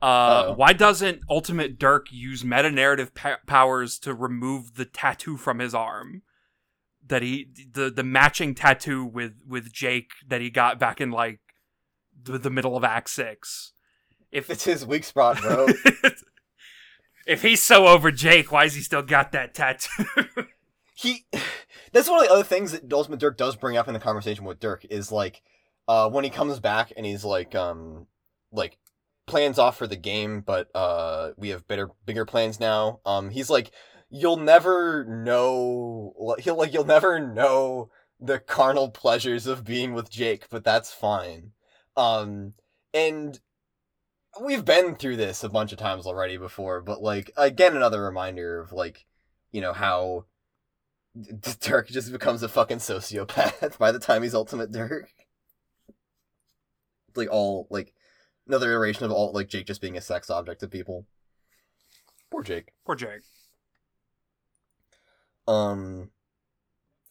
Uh, Uh-oh. why doesn't Ultimate Dirk use meta narrative pa- powers to remove the tattoo from his arm? That he the the matching tattoo with with Jake that he got back in like the, the middle of Act Six. If it's his weak spot bro <laughs> if he's so over Jake, why has he still got that tattoo? <laughs> he <sighs> that's one of the other things that Ultimate Dirk does bring up in the conversation with Dirk is like uh when he comes back and he's like um like plans off for the game but uh we have better bigger plans now um he's like you'll never know he'll like you'll never know the carnal pleasures of being with Jake but that's fine um and we've been through this a bunch of times already before but like again another reminder of like you know how Dirk just becomes a fucking sociopath <laughs> by the time he's Ultimate Dirk. It's like all like another iteration of all like Jake just being a sex object to people. Poor Jake. Poor Jake. Um.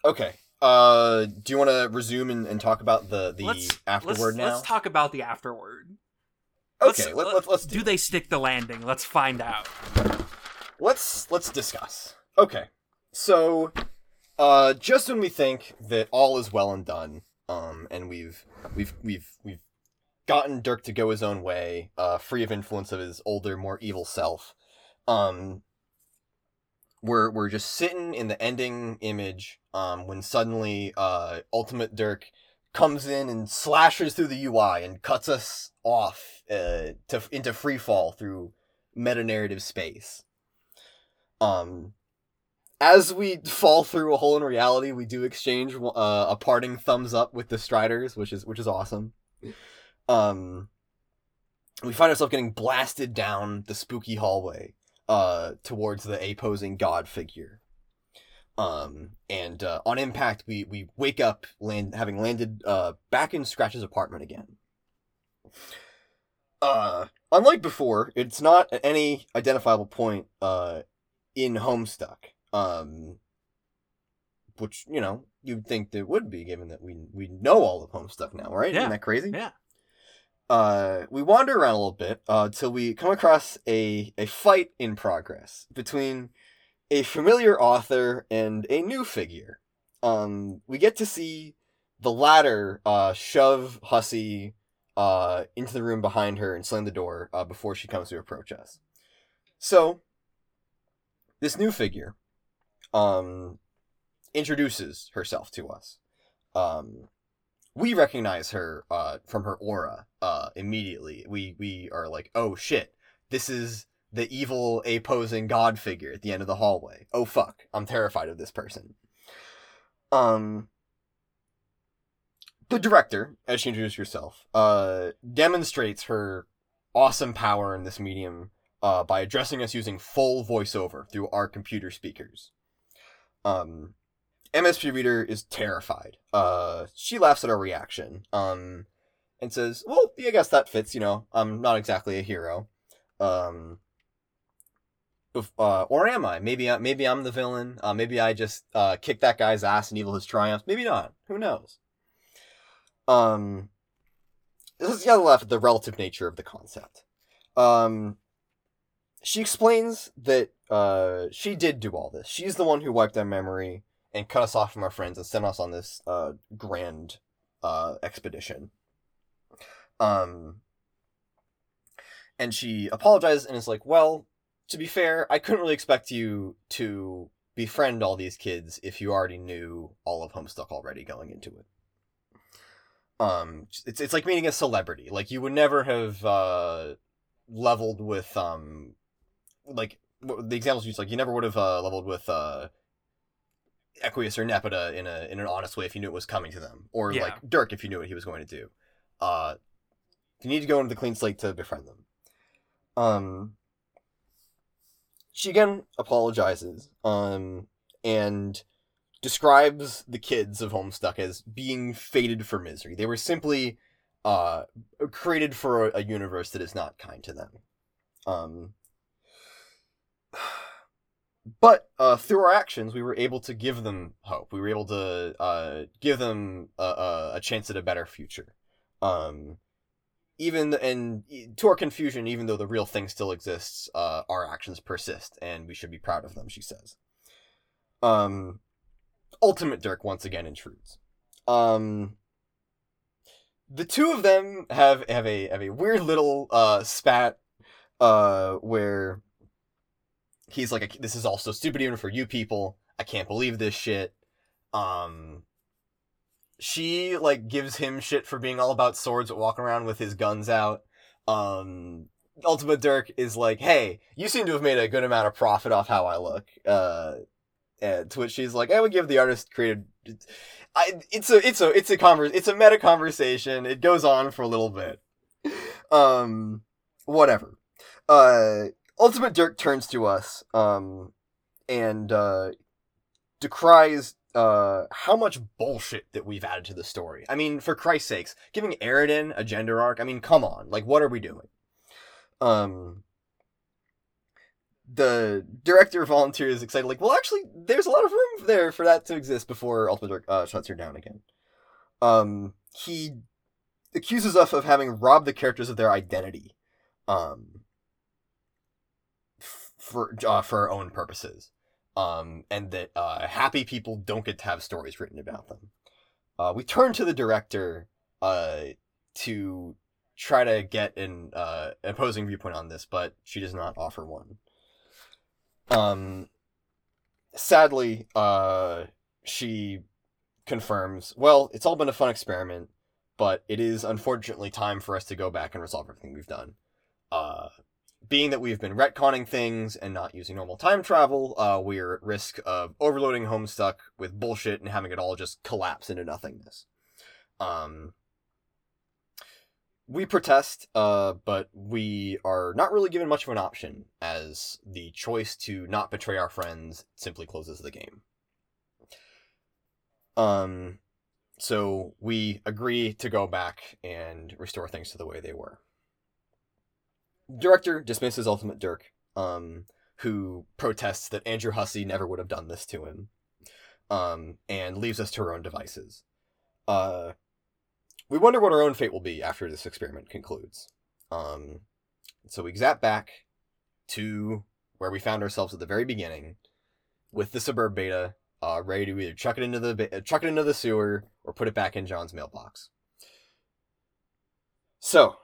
Okay. Uh, do you want to resume and, and talk about the the Let's- afterward let's, now? Let's talk about the afterward. okay. Let, let, let's do, do they stick the landing? Let's find out. let's let's discuss. Okay. So, uh, just when we think that all is well and done, um, and we've we've we've we've gotten Dirk to go his own way, uh, free of influence of his older, more evil self. Um, we're we're just sitting in the ending image um, when suddenly uh, Ultimate Dirk comes in and slashes through the UI and cuts us off uh, to into free fall through meta narrative space. Um, as we fall through a hole in reality, we do exchange uh, a parting thumbs up with the Striders, which is which is awesome. Um, we find ourselves getting blasted down the spooky hallway uh, towards the opposing god figure. Um, and uh, on impact, we we wake up, land having landed uh, back in Scratch's apartment again. Uh, unlike before, it's not at any identifiable point uh, in Homestuck. Um, which you know you'd think there would be, given that we we know all of Homestuck now, right? Yeah. Isn't that crazy? Yeah. Uh, we wander around a little bit uh, till we come across a a fight in progress between a familiar author and a new figure. Um, we get to see the latter uh, shove Hussie uh, into the room behind her and slam the door uh, before she comes to approach us. So, this new figure um, introduces herself to us. Um, we recognize her uh, from her aura uh, immediately. We we are like, oh shit, this is the evil opposing god figure at the end of the hallway. Oh fuck, I'm terrified of this person. Um, the director, as she introduced herself, uh, demonstrates her awesome power in this medium uh, by addressing us using full voiceover through our computer speakers. Um, MSPA Reader is terrified. Uh, she laughs at our reaction. Um, and says, "Well, yeah, I guess that fits. You know, I'm not exactly a hero. Um, uh, or am I? Maybe, I, maybe I'm the villain. Uh, maybe I just uh, kick that guy's ass and evil has triumphed. Maybe not. Who knows? Um, let's gotta laugh at the relative nature of the concept. Um, she explains that uh, she did do all this. She's the one who wiped our memory and cut us off from our friends and sent us on this uh, grand uh, expedition. Um, and she apologizes and is like, "Well, to be fair, I couldn't really expect you to befriend all these kids if you already knew all of Homestuck already going into it." Um, it's it's like meeting a celebrity. Like you would never have uh, leveled with um, like the examples you used, Like you never would have uh, leveled with uh, Equius or Nepeta in a in an honest way if you knew it was coming to them, or Yeah. like Dirk if you knew what he was going to do. Uh, you need to go into the clean slate to befriend them. Um, she again apologizes. Um, and describes the kids of Homestuck as being fated for misery. They were simply uh created for a, a universe that is not kind to them. Um but uh, through our actions, we were able to give them hope. We were able to uh, give them a, a, chance at a better future. Um, even and to our confusion, even though the real thing still exists, uh, our actions persist, and we should be proud of them. She says. Um, Ultimate Dirk once again intrudes. Um, the two of them have have a have a weird little uh spat, uh, where he's like, "This is all so stupid even for you people. I can't believe this shit." Um, she like gives him shit for being all about swords, but walking around with his guns out. Um, Ultimate Dirk is like, "Hey, you seem to have made a good amount of profit off how I look." Uh, to which she's like, "I would give the artist created." I, it's a it's a it's a converse it's a meta conversation. It goes on for a little bit. Um, whatever. Uh, Ultimate Dirk turns to us, um, and uh, decries uh how much bullshit that we've added to the story. I mean, for Christ's sakes, giving Eridan a gender arc. I mean, come on, like what are we doing? Um, the director volunteers excited, like, well, actually, there's a lot of room there for that to exist before Ultimate Dirk uh, shuts her down again. Um, he accuses us of having robbed the characters of their identity, um, for uh, for our own purposes, um, and that uh, happy people don't get to have stories written about them. Uh, we turn to the director uh, to try to get an uh, opposing viewpoint on this, but she does not offer one. Um, sadly, uh, she confirms, well, it's all been a fun experiment, but it is unfortunately time for us to go back and resolve everything we've done. Being that we've been retconning things and not using normal time travel, uh, we're at risk of overloading Homestuck with bullshit and having it all just collapse into nothingness. Um, we protest, uh, but we are not really given much of an option, as the choice to not betray our friends simply closes the game. Um, so we agree to go back and restore things to the way they were. Director dismisses Ultimate Dirk, um, who protests that Andrew Hussie never would have done this to him, um, and leaves us to our own devices. Uh, we wonder what our own fate will be after this experiment concludes. Um, so we zap back to where we found ourselves at the very beginning, with the Sburb beta uh, ready to either chuck it into the chuck it into the sewer or put it back in John's mailbox. So,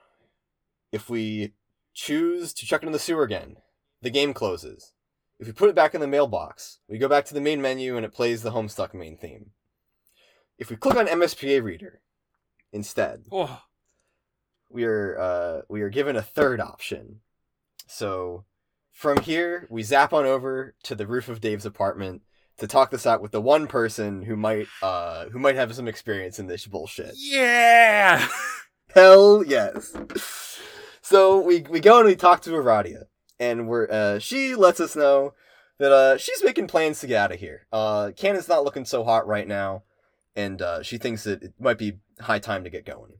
if we choose to chuck it in the sewer again, the game closes. If we put it back in the mailbox, we go back to the main menu and it plays the Homestuck main theme. If we click on MSPA Reader instead, Oh, we are uh, we are given a third option. So from here, we zap on over to the roof of Dave's apartment to talk this out with the one person who might uh who might have some experience in this bullshit. yeah. <laughs> Hell yes. So we we go and we talk to Aradia, and we're uh she lets us know that uh she's making plans to get out of here. Uh not looking so hot right now, and uh she thinks that it might be high time to get going.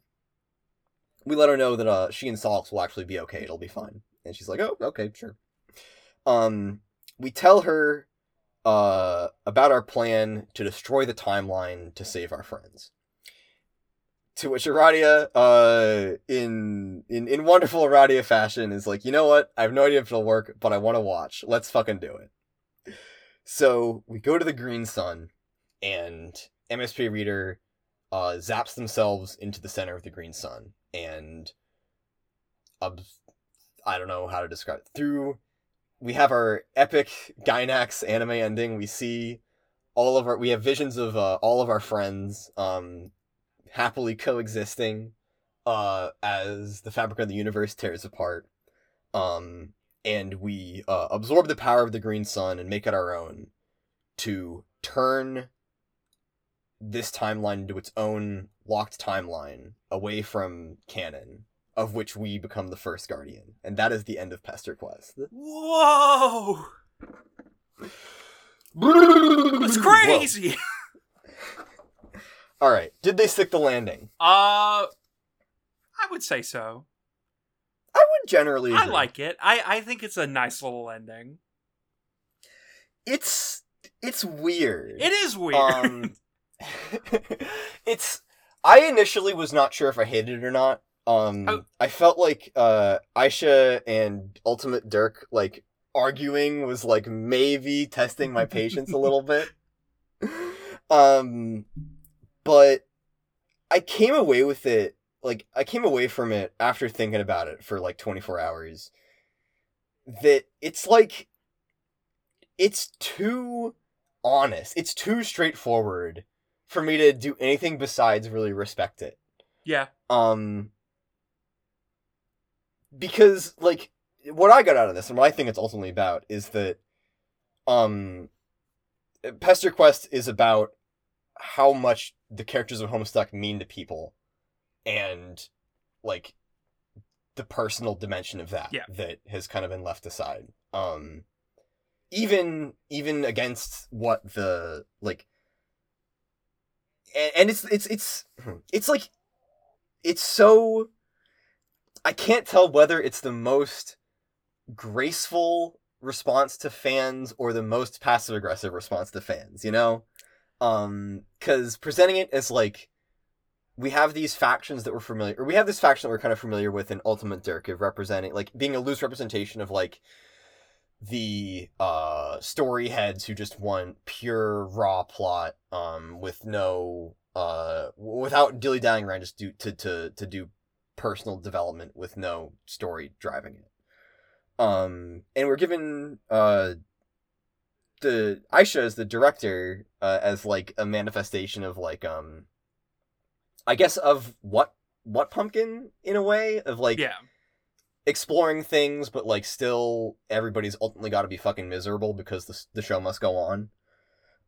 We let her know that uh she and Sollux will actually be okay, it'll be fine. And she's like, Oh, okay, sure. Um we tell her uh about our plan to destroy the timeline to save our friends. To which Aradia, uh, in in in wonderful Aradia fashion, is like, you know what? I have no idea if it'll work, but I want to watch. Let's fucking do it. So we go to the Green Sun, and MSPA Reader uh, zaps themselves into the center of the Green Sun, and I don't know how to describe it. Through we have our epic Gainax anime ending. We see all of our we have visions of uh, all of our friends um happily coexisting uh as the fabric of the universe tears apart um and we uh, absorb the power of the green sun and make it our own to turn this timeline into its own locked timeline away from canon of which we become the first guardian and that is the end of Pesterquest Whoa. It's Whoa. <laughs> all right did they stick the landing Uh, I would say so. i would generally I like it. I I think it's a nice little ending. it's it's weird It is weird. Um, <laughs> <laughs> it's. I initially was not sure if I hated it or not. Um, Oh. I felt like uh, Aisha and Ultimate Dirk like arguing was like maybe testing my patience a little <laughs> bit. Um, but I came away with it like I came away from it after thinking about it for like 24 hours. That it's like it's too honest. It's too straightforward for me to do anything besides really respect it. yeah. Um because like what I got out of this and what I think it's ultimately about is that um Pesterquest is about how much the characters of Homestuck mean to people and like the personal dimension of that Yeah. that has kind of been left aside. Um even even against what the like and, and it's it's it's it's like it's so I can't tell whether it's the most graceful response to fans or the most passive aggressive response to fans, you know? Um cuz presenting it as like we have these factions that we're familiar or we have this faction that we're kind of familiar with in Ultimate Dirk of representing like being a loose representation of like the uh story heads who just want pure raw plot um with no uh without dilly dallying around just do to to to do personal development with no story driving it. Um, and we're given uh the Aisha as the director uh, as like a manifestation of like um I guess of what what pumpkin in a way of like yeah. exploring things but like still everybody's ultimately got to be fucking miserable because the the show must go on.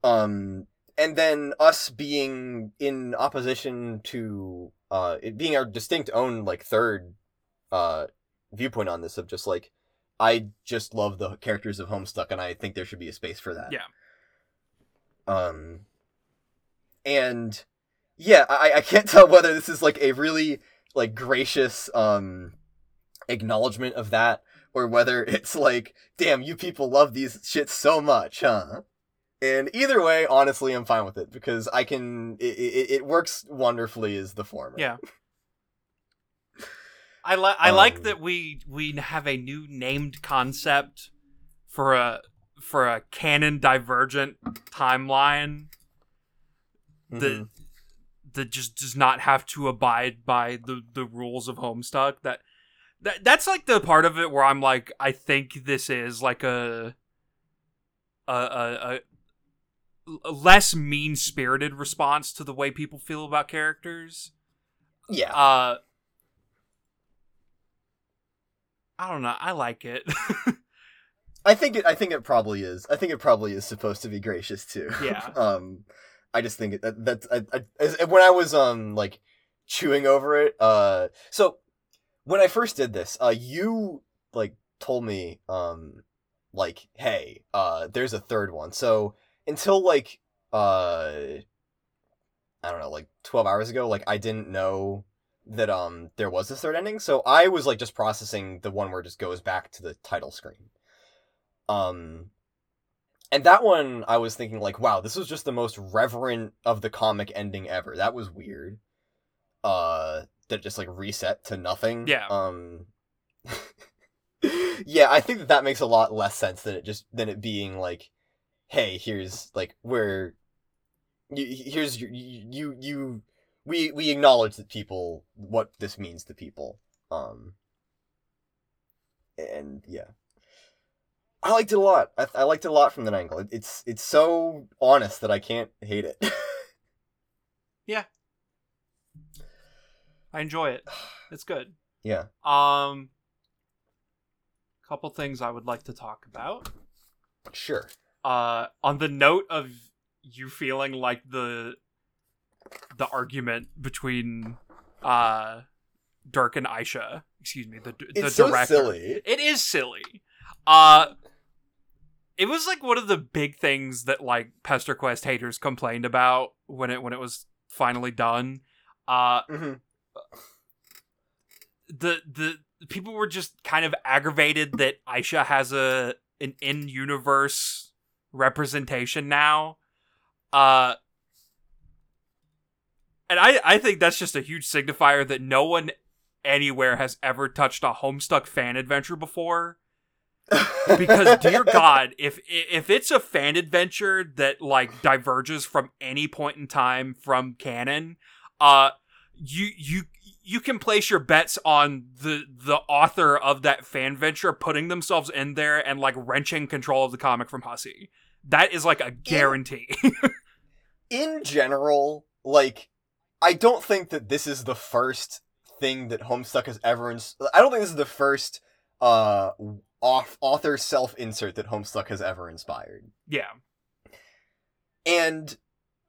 Um and then us being in opposition to uh it being our distinct own like third uh viewpoint on this of just like I just love the characters of Homestuck, and I think there should be a space for that. Yeah. Um. And yeah, I I can't <laughs> tell whether this is like a really like gracious um acknowledgement of that, or whether <laughs> it's like, damn, you people love these shits so much, huh? And either way, honestly, I'm fine with it because I can. It, it, it works wonderfully as the former. Yeah. <laughs> I like I like Um, that we we have a new named concept for a for a canon divergent timeline Mhm. that that just does not have to abide by the the rules of Homestuck. That that that's like the part of it where I'm like, I think this is like a a a, a, a less mean spirited response to the way people feel about characters. yeah. Uh, I don't know. I like it. <laughs> I think it. I think it probably is. I think it probably is supposed to be gracious too. Yeah. <laughs> um, I just think it, that that's I, I, when I was um like chewing over it. Uh, so when I first did this, uh, you like told me um like hey uh there's a third one. So until like uh I don't know like twelve hours ago, like I didn't know that um there was a third ending. So I was like just processing the one where it just goes back to the title screen. Um, and that one I was thinking like, wow, this was just the most reverent of the comic ending ever. That was weird. Uh, that just like reset to nothing. Yeah. Um. <laughs> yeah, I think that that makes a lot less sense than it just than it being like, hey, here's like where, you, here's your, you you you we we acknowledge that people what this means to people. Um. And yeah. I liked it a lot. I, I liked it a lot from that angle. It, it's it's so honest that I can't hate it. <laughs> Yeah, I enjoy it. <sighs> It's good. yeah. Um, couple things I would like to talk about. Sure. Uh, on the note of you feeling like the the argument between uh Dirk and Aisha, excuse me, the the It's so director. silly. It is silly. Uh it was like one of the big things that like Pesterquest haters complained about when it when it was finally done. Uh hmm the the people were just kind of aggravated that Aisha has a an in universe representation now. Uh and I I think that's just a huge signifier that no one anywhere has ever touched a Homestuck fan adventure before. <laughs> because dear god if if it's a fan adventure that like diverges from any point in time from canon uh you you you can place your bets on the the author of that fan venture putting themselves in there and like wrenching control of the comic from Hussie. That is like a guarantee. <laughs> in general, like, I don't think that this is the first thing that Homestuck has ever. Ins- I don't think this is the first uh off author self insert that Homestuck has ever inspired. yeah. And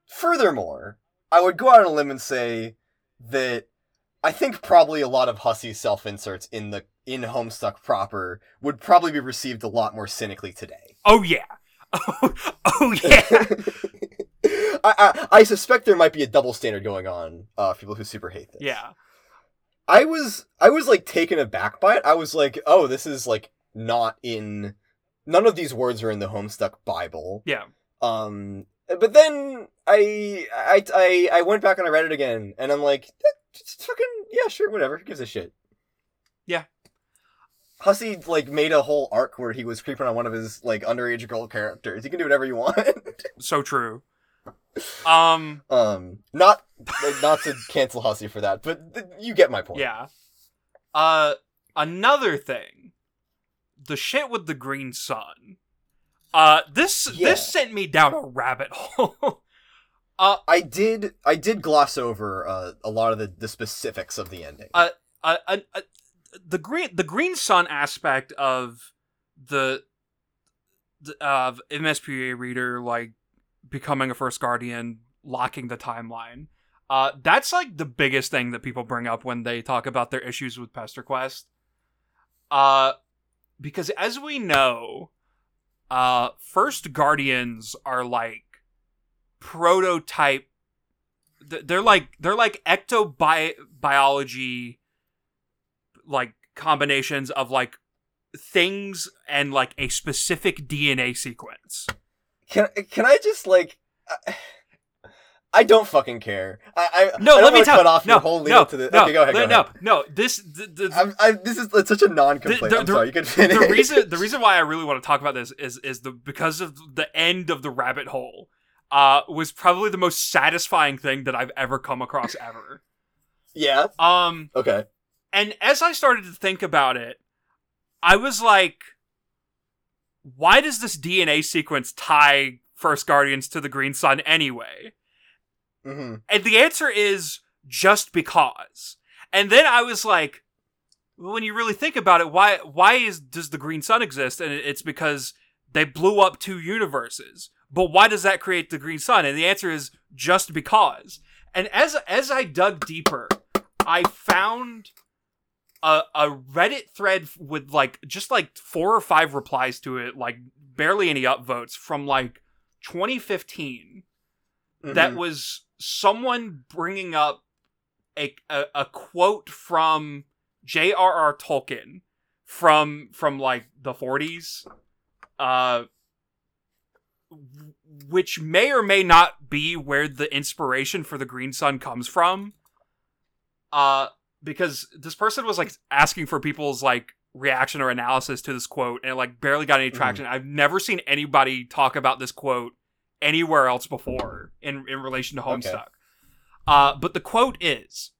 furthermore, I would go out on a limb and say that I think probably a lot of Hussie self inserts in the in Homestuck proper would probably be received a lot more cynically today. Oh yeah. <laughs> Oh, oh yeah. <laughs> I, I I suspect there might be a double standard going on uh, people who super hate this. Yeah. I was I was like taken aback by it. I was like, oh, this is like not in none of these words are in the Homestuck Bible. Yeah. Um, but then I I I I went back and I read it again, and I'm like, it's fucking yeah, sure, whatever. Who gives a shit? Yeah. Hussie like made a whole arc where he was creeping on one of his like underage girl characters. You can do whatever you <laughs> want. So true. Um um, not not to cancel Hussie for that, but th- you get my point. yeah. Uh, another thing, the shit with the green sun. Uh, this Yeah. this sent me down a rabbit <laughs> hole. Uh, I did I did gloss over uh, a lot of the, the specifics of the ending. Uh, uh, uh, uh, the green the green sun aspect of the, of MSPA reader like becoming a first guardian, locking the timeline. Uh, that's like the biggest thing that people bring up when they talk about their issues with Pesterquest. Uh, because as we know, uh, first guardians are like prototype. They're like they're like ectobiology, like combinations of like things and like a specific DNA sequence. Can can I just like? I, I don't fucking care. I, I No, I let me tell. cut off no, your whole lead no, to the. no, okay, go ahead. Go no, ahead. no, This the, the, this is it's such a non-complaint. The- the- I'm sorry. You can finish. the reason the reason why I really want to talk about this is is the because of the end of the rabbit hole. Uh, was probably the most satisfying thing that I've ever come across <laughs> ever. Yeah. Um, Okay. and as I started to think about it, I was like, why does this DNA sequence tie First Guardians to the Green Sun anyway? hmm And the answer is just because. And then I was like, well, when you really think about it, why why is does the Green Sun exist? And it's because they blew up two universes. But why does that create the Green Sun? And the answer is just because. And as as I dug deeper, I found a a Reddit thread with like just like four or five replies to it, like barely any upvotes from like 2015 that Mhm. was someone bringing up a, a, a quote from J.R.R. Tolkien from from like the 40s uh which may or may not be where the inspiration for the green sun comes from uh because this person was like asking for people's like reaction or analysis to this quote and it, like barely got any Mhm. traction. I've never seen anybody talk about this quote anywhere else before in in relation to homestuck. Uh but the quote is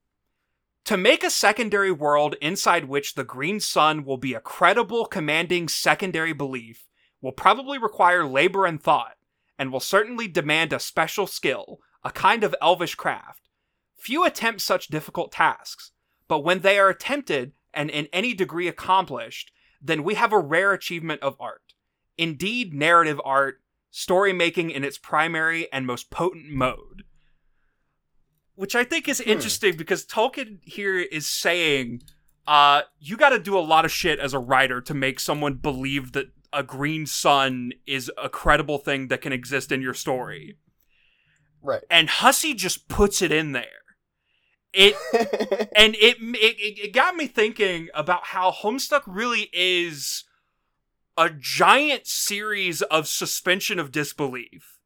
to make a secondary world inside which the green sun will be a credible commanding secondary belief will probably require labor and thought and will certainly demand a special skill a kind of elvish craft. Few attempt such difficult tasks but when they are attempted and in any degree accomplished then we have a rare achievement of art indeed narrative art story making in its primary and most potent mode which I think is Hmm. interesting because Tolkien here is saying, uh, you got to do a lot of shit as a writer to make someone believe that a green sun is a credible thing that can exist in your story. Right. And Hussie just puts it in there. It <laughs> and it, it it got me thinking about how Homestuck really is a giant series of suspension of disbelief.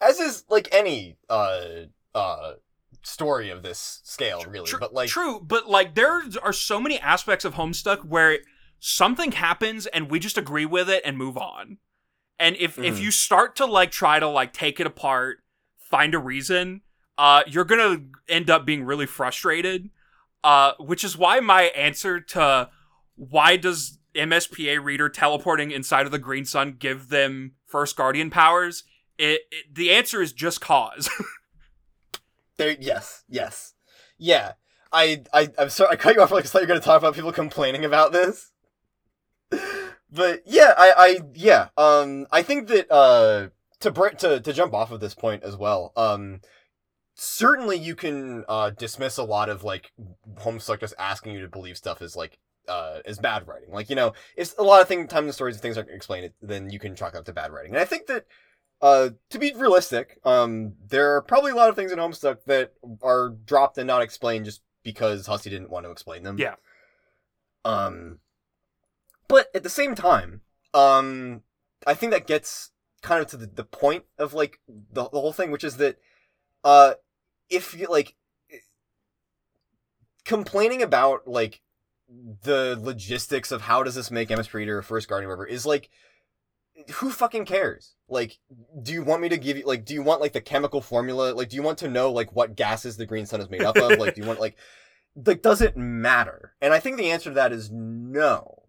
As is like any uh uh story of this scale, really. Tr- but like, true, but like there are so many aspects of Homestuck where something happens and we just agree with it and move on. And if if Mhm. you start to like try to like take it apart, find a reason, uh, you're gonna end up being really frustrated. Uh, which is why my answer to why does MSPA reader teleporting inside of the Green Sun give them first guardian powers? It, it the answer is just cause. <laughs> there. Yes. Yes. Yeah. I I I'm sorry. I cut you off. Like I thought you were gonna talk about people complaining about this. But yeah, I I yeah. Um, I think that uh to to to jump off of this point as well. Um, certainly you can uh dismiss a lot of like Homestuck just asking you to believe stuff is like uh is bad writing. Like you know, it's a lot of thing time in the stories if things aren't explained, then you can chalk it up to bad writing. And I think that uh to be realistic, um there are probably a lot of things in Homestuck that are dropped and not explained just because Hussie didn't want to explain them. Yeah. Um but at the same time, um I think that gets kind of to the, the point of like the, the whole thing, which is that uh if you like complaining about like the logistics of how does this make MS Reader a first guardian or whatever is like who fucking cares? Like, do you want me to give you like do you want like the chemical formula? Like do you want to know like what gases the green sun is made up of? like do you want like like does it matter? And I think the answer to that is no,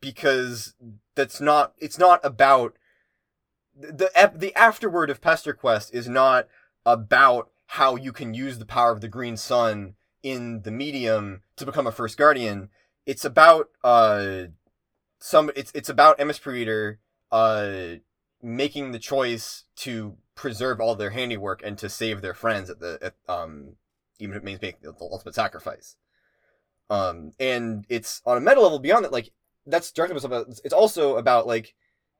because that's not. It's not about the the afterword of Pesterquest is not about how you can use the power of the Green Sun in the medium to become a First Guardian. It's about uh some. It's it's about MSPA Reader uh making the choice to preserve all their handiwork and to save their friends at the at, um even if it means making the ultimate sacrifice. Um, and it's on a meta level beyond that, like that's directly about. It's also about like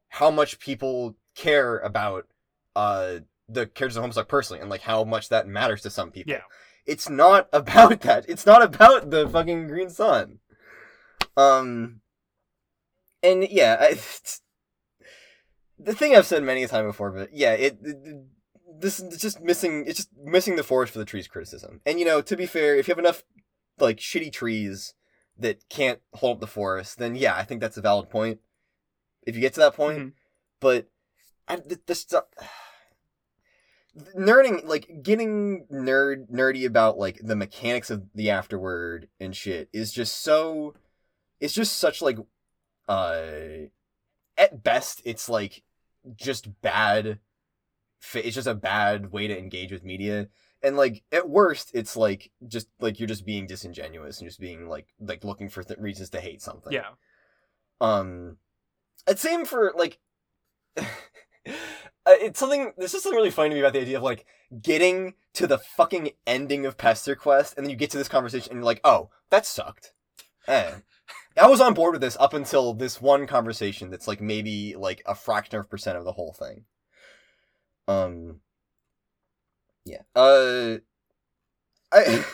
how much people care about uh the characters of Homestuck personally, and like how much that matters to some people. Yeah. It's not about <laughs> that. It's not about the fucking Green Sun. Um, and yeah, I, <laughs> the thing I've said many a time before, but yeah, it, it this is just missing. It's just missing the forest for the trees criticism. And you know, to be fair, if you have enough like shitty trees that can't hold up the forest, then yeah, I think that's a valid point. If you get to that point, Mhm. but I, th- this stuff. Nerding, like getting nerd nerdy about like the mechanics of the afterword and shit is just so. It's just such like, uh, at best it's like just bad. It's just a bad way to engage with media and like at worst it's like just like you're just being disingenuous and just being like like looking for th- reasons to hate something Yeah. um it's same for like <laughs> <laughs> it's something there's just something really funny to me about the idea of like getting to the fucking ending of Pesterquest and then you get to this conversation and you're like oh that sucked eh. <laughs> i was on board with this up until this one conversation that's like maybe like a fraction of a percent of the whole thing um yeah. Uh, I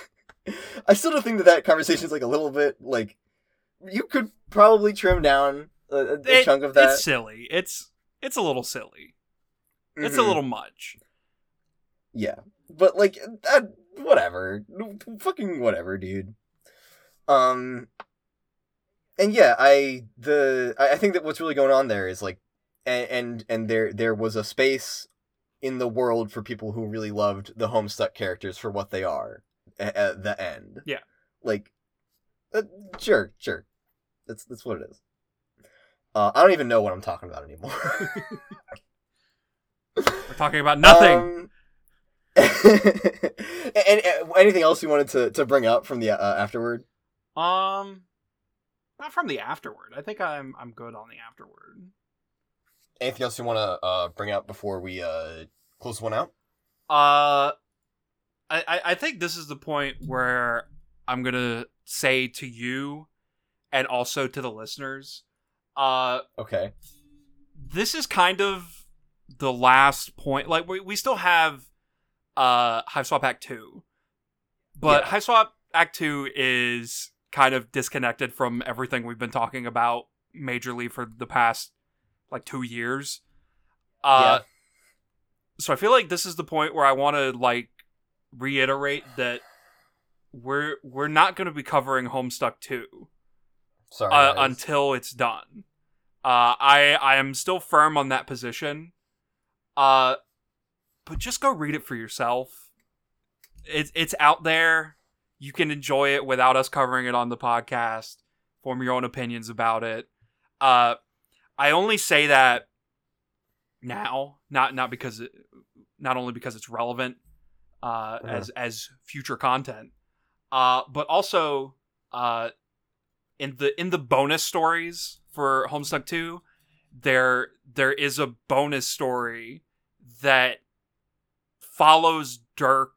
<laughs> I still don't think that that conversation is like a little bit like you could probably trim down a, a, a It- chunk of that. It's silly. It's it's a little silly. It's a Mhm. little much. yeah, but like that, whatever, fucking whatever, dude. Um, and yeah, I the I think that what's really going on there is like, and and, and there there was a space in the world for people who really loved the Homestuck characters for what they are at, at the end. Yeah. like, uh, sure, sure, that's that's what it is. Uh, I don't even know what I'm talking about anymore. <laughs> We're talking about nothing. Um, <laughs> and, and anything else you wanted to, to bring up from the uh, afterward? Um, not from the afterward. I think I'm I'm good on the afterward. Anything else you want to uh, bring up before we uh, close one out? Uh, I, I I think this is the point where I'm gonna say to you, and also to the listeners, uh, Okay. this is kind of the last point. Like we we still have uh Hiveswap Act two, but Yeah. Hiveswap Act two is kind of disconnected from everything we've been talking about majorly for the past like two years. Uh, so I feel like this is the point where I want to like reiterate that we're we're not going to be covering Homestuck two Sorry. uh, until it's done. Uh, I I am still firm on that position. Uh, but just go read it for yourself. It's it's out there. You can enjoy it without us covering it on the podcast. Form your own opinions about it. Uh, I only say that now, not not because it, not only because it's relevant uh, Uh-huh. as as future content, uh, but also uh, in the in the bonus stories for Homestuck 2, there there is a bonus story that follows Dirk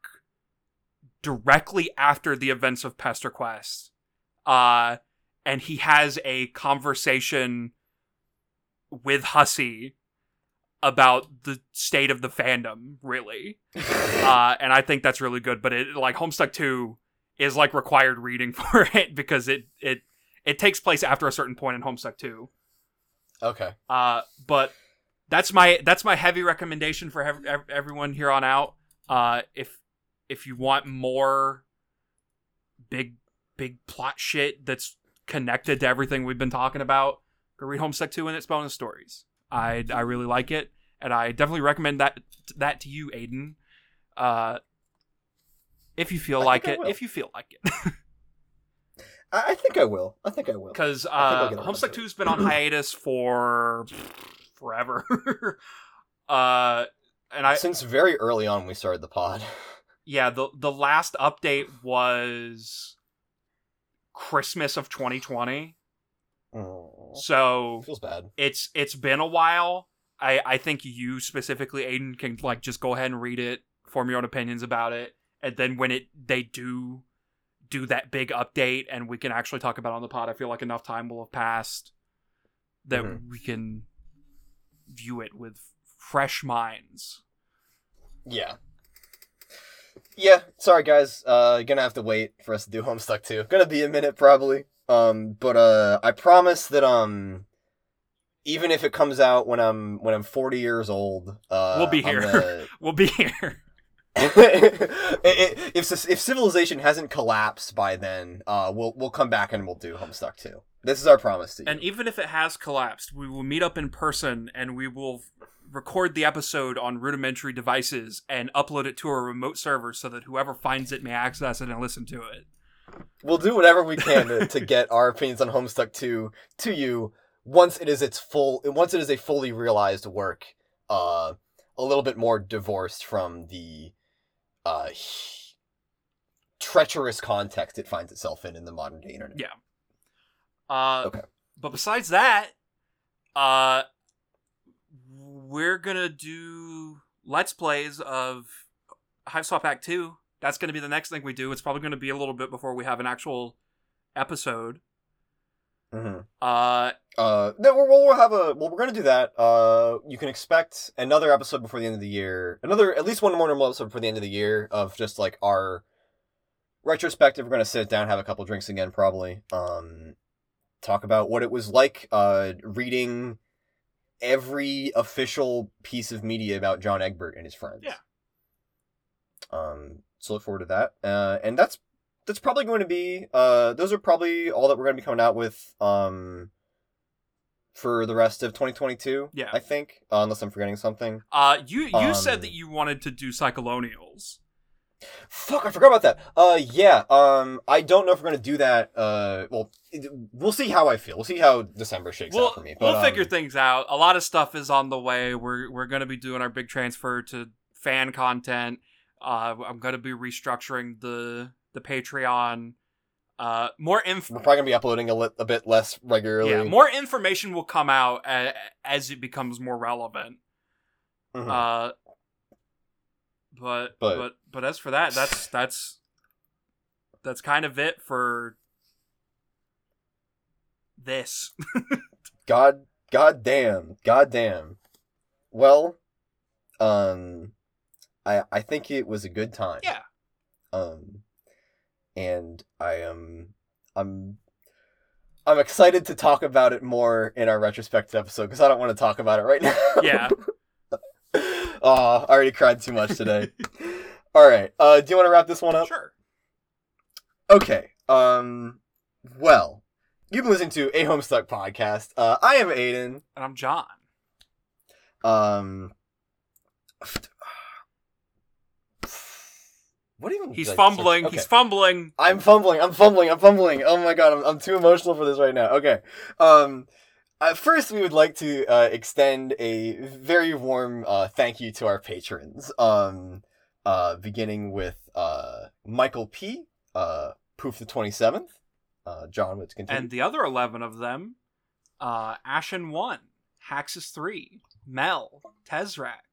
directly after the events of Pesterquest. Uh and he has a conversation with Hussie about the state of the fandom, really. <laughs> Uh and I think that's really good, but it like Homestuck 2 is like required reading <laughs> for it because it it it takes place after a certain point in Homestuck 2. okay. Uh, but that's my that's my heavy recommendation for ev- ev- everyone here on out. Uh, if if you want more big big plot shit that's connected to everything we've been talking about, go read Homestuck 2 and its bonus stories. I I really like it, and I definitely recommend that that to you, Aidan. Uh, if you feel I like it, if you feel like it. <laughs> I, I think I will. I think I will. because uh, Homestuck. Two's been on <clears throat> hiatus for forever. <laughs> uh, and I Since very early on, we started the pod. yeah the the last update was Christmas of 2020. Oh, So feels bad. it's it's been a while. I I think you specifically, Aidan, can like just go ahead and read it, form your own opinions about it, and then when it they do do that big update and we can actually talk about on the pod, I feel like enough time will have passed that Mhm. we can view it with fresh minds. Yeah. Yeah, sorry guys. Uh gonna have to wait for us to do Homestuck 2. Gonna be a minute probably. Um but uh I promise that um even if it comes out when I'm when I'm 40 years old, uh We'll be here. gonna- <laughs> We'll be here. <laughs> if if civilization hasn't collapsed by then, uh we'll we'll come back and we'll do Homestuck 2. This is our promise to you. And even if it has collapsed, we will meet up in person and we will record the episode on rudimentary devices and upload it to a remote server so that whoever finds it may access it and listen to it. we'll do whatever we can to, to get our opinions on Homestuck 2 to you once it is its full once it is a fully realized work uh a little bit more divorced from the uh treacherous context it finds itself in in the modern day internet. Yeah. Uh, Okay. But besides that, uh, we're gonna do let's plays of Hiveswap Act Two. That's gonna be the next thing we do. It's probably gonna be a little bit before we have an actual episode. Hmm Uh, Uh, no, we'll, we'll have a well. We're gonna do that. Uh, you can expect another episode before the end of the year. Another, at least one more normal episode before the end of the year of just like our retrospective. We're gonna sit down, have a couple drinks again, probably. Um, talk about what it was like. Uh, reading every official piece of media about John Egbert and his friends. Yeah. Um, so look forward to that. Uh, and that's that's probably going to be. Uh, those are probably all that we're gonna be coming out with. Um for the rest of 2022. Yeah. I think, uh, unless I'm forgetting something. uh, you you said Um, that you wanted to do Cyclonials. Fuck, I forgot about that. Uh, yeah. Um, I don't know if we're gonna do that. Uh, well, it- we'll see how I feel. We'll see how December shakes We'll, out for me. But, we'll figure um, things out. A lot of stuff is on the way. We're we're gonna be doing our big transfer to fan content. Uh, I'm gonna be restructuring the the Patreon. Uh, more info. We're probably gonna be uploading a, li- a bit less regularly. yeah, more information will come out a- as it becomes more relevant. Mhm. Uh, but, But- but but as for that, that's that's that's kind of it for this. <laughs> God, god damn, god damn. Well, um, I I think it was a good time. yeah. Um, and I am I'm I'm excited to talk about it more in our retrospective episode because I don't want to talk about it right <laughs> now. Yeah. <laughs> oh, I already cried too much today. <laughs> All right. Uh, do you want to wrap this one up? Sure. Okay. Um. Well, you've been listening to a Homestuck podcast. Uh, I am Aidan. And I'm John. Um. What even? He's I- fumbling. Okay. He's fumbling. I'm fumbling. I'm fumbling. I'm fumbling. Oh my god, I'm, I'm too emotional for this right now. Okay. Um, uh, first, we would like to uh, extend a very warm uh, thank you to our patrons. Um, uh, beginning with uh, Michael P. Uh, Poof the twenty seventh. Uh, John, let's continue. And the other 11 of them uh, Ashen 1, Haxus 3, Mel, Tezrak,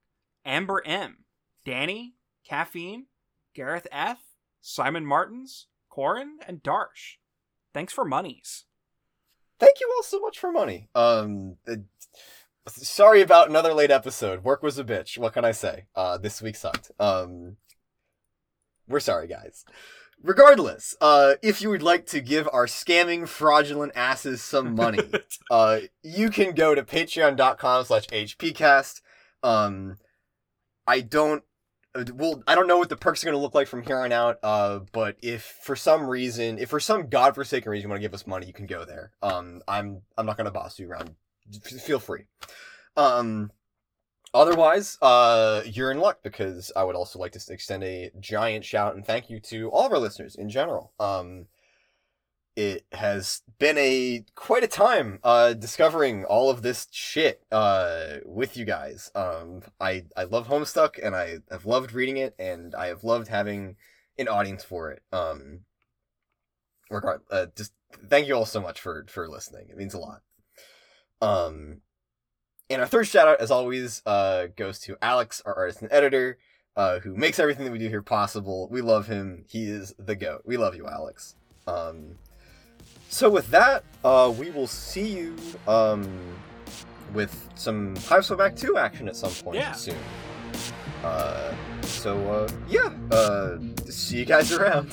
Amber M, Danny, Caffeine, Gareth F, Simon Martins, Corin, and Darsh. Thanks for monies. thank you all so much for money. Um, uh, sorry about another late episode. Work was a bitch. What can I say? Uh, this week sucked. Um, we're sorry, guys. Regardless, uh, if you would like to give our scamming, fraudulent asses some money, <laughs> uh, you can go to patreon.com slash hpcast. Um, I don't, well, I don't know what the perks are going to look like from here on out, uh, but if for some reason, if for some godforsaken reason you want to give us money, you can go there. Um, I'm, I'm not going to boss you around. Feel free. Um, otherwise, uh, you're in luck because I would also like to extend a giant shout and thank you to all of our listeners in general. Um, it has been a quite a time uh discovering all of this shit uh with you guys. Um i i love homestuck and i have loved reading it and i have loved having an audience for it. Um regard uh just thank you all so much for for listening. It means a lot. Um and our third shout out as always uh goes to alex our artist and editor uh who makes everything that we do here possible. We love him. He is the goat. We love you alex. Um so with that, uh, we will see you um, with some Hiveswap Act 2 action at some point Yeah. soon. Uh, so uh, yeah, uh, see you guys around.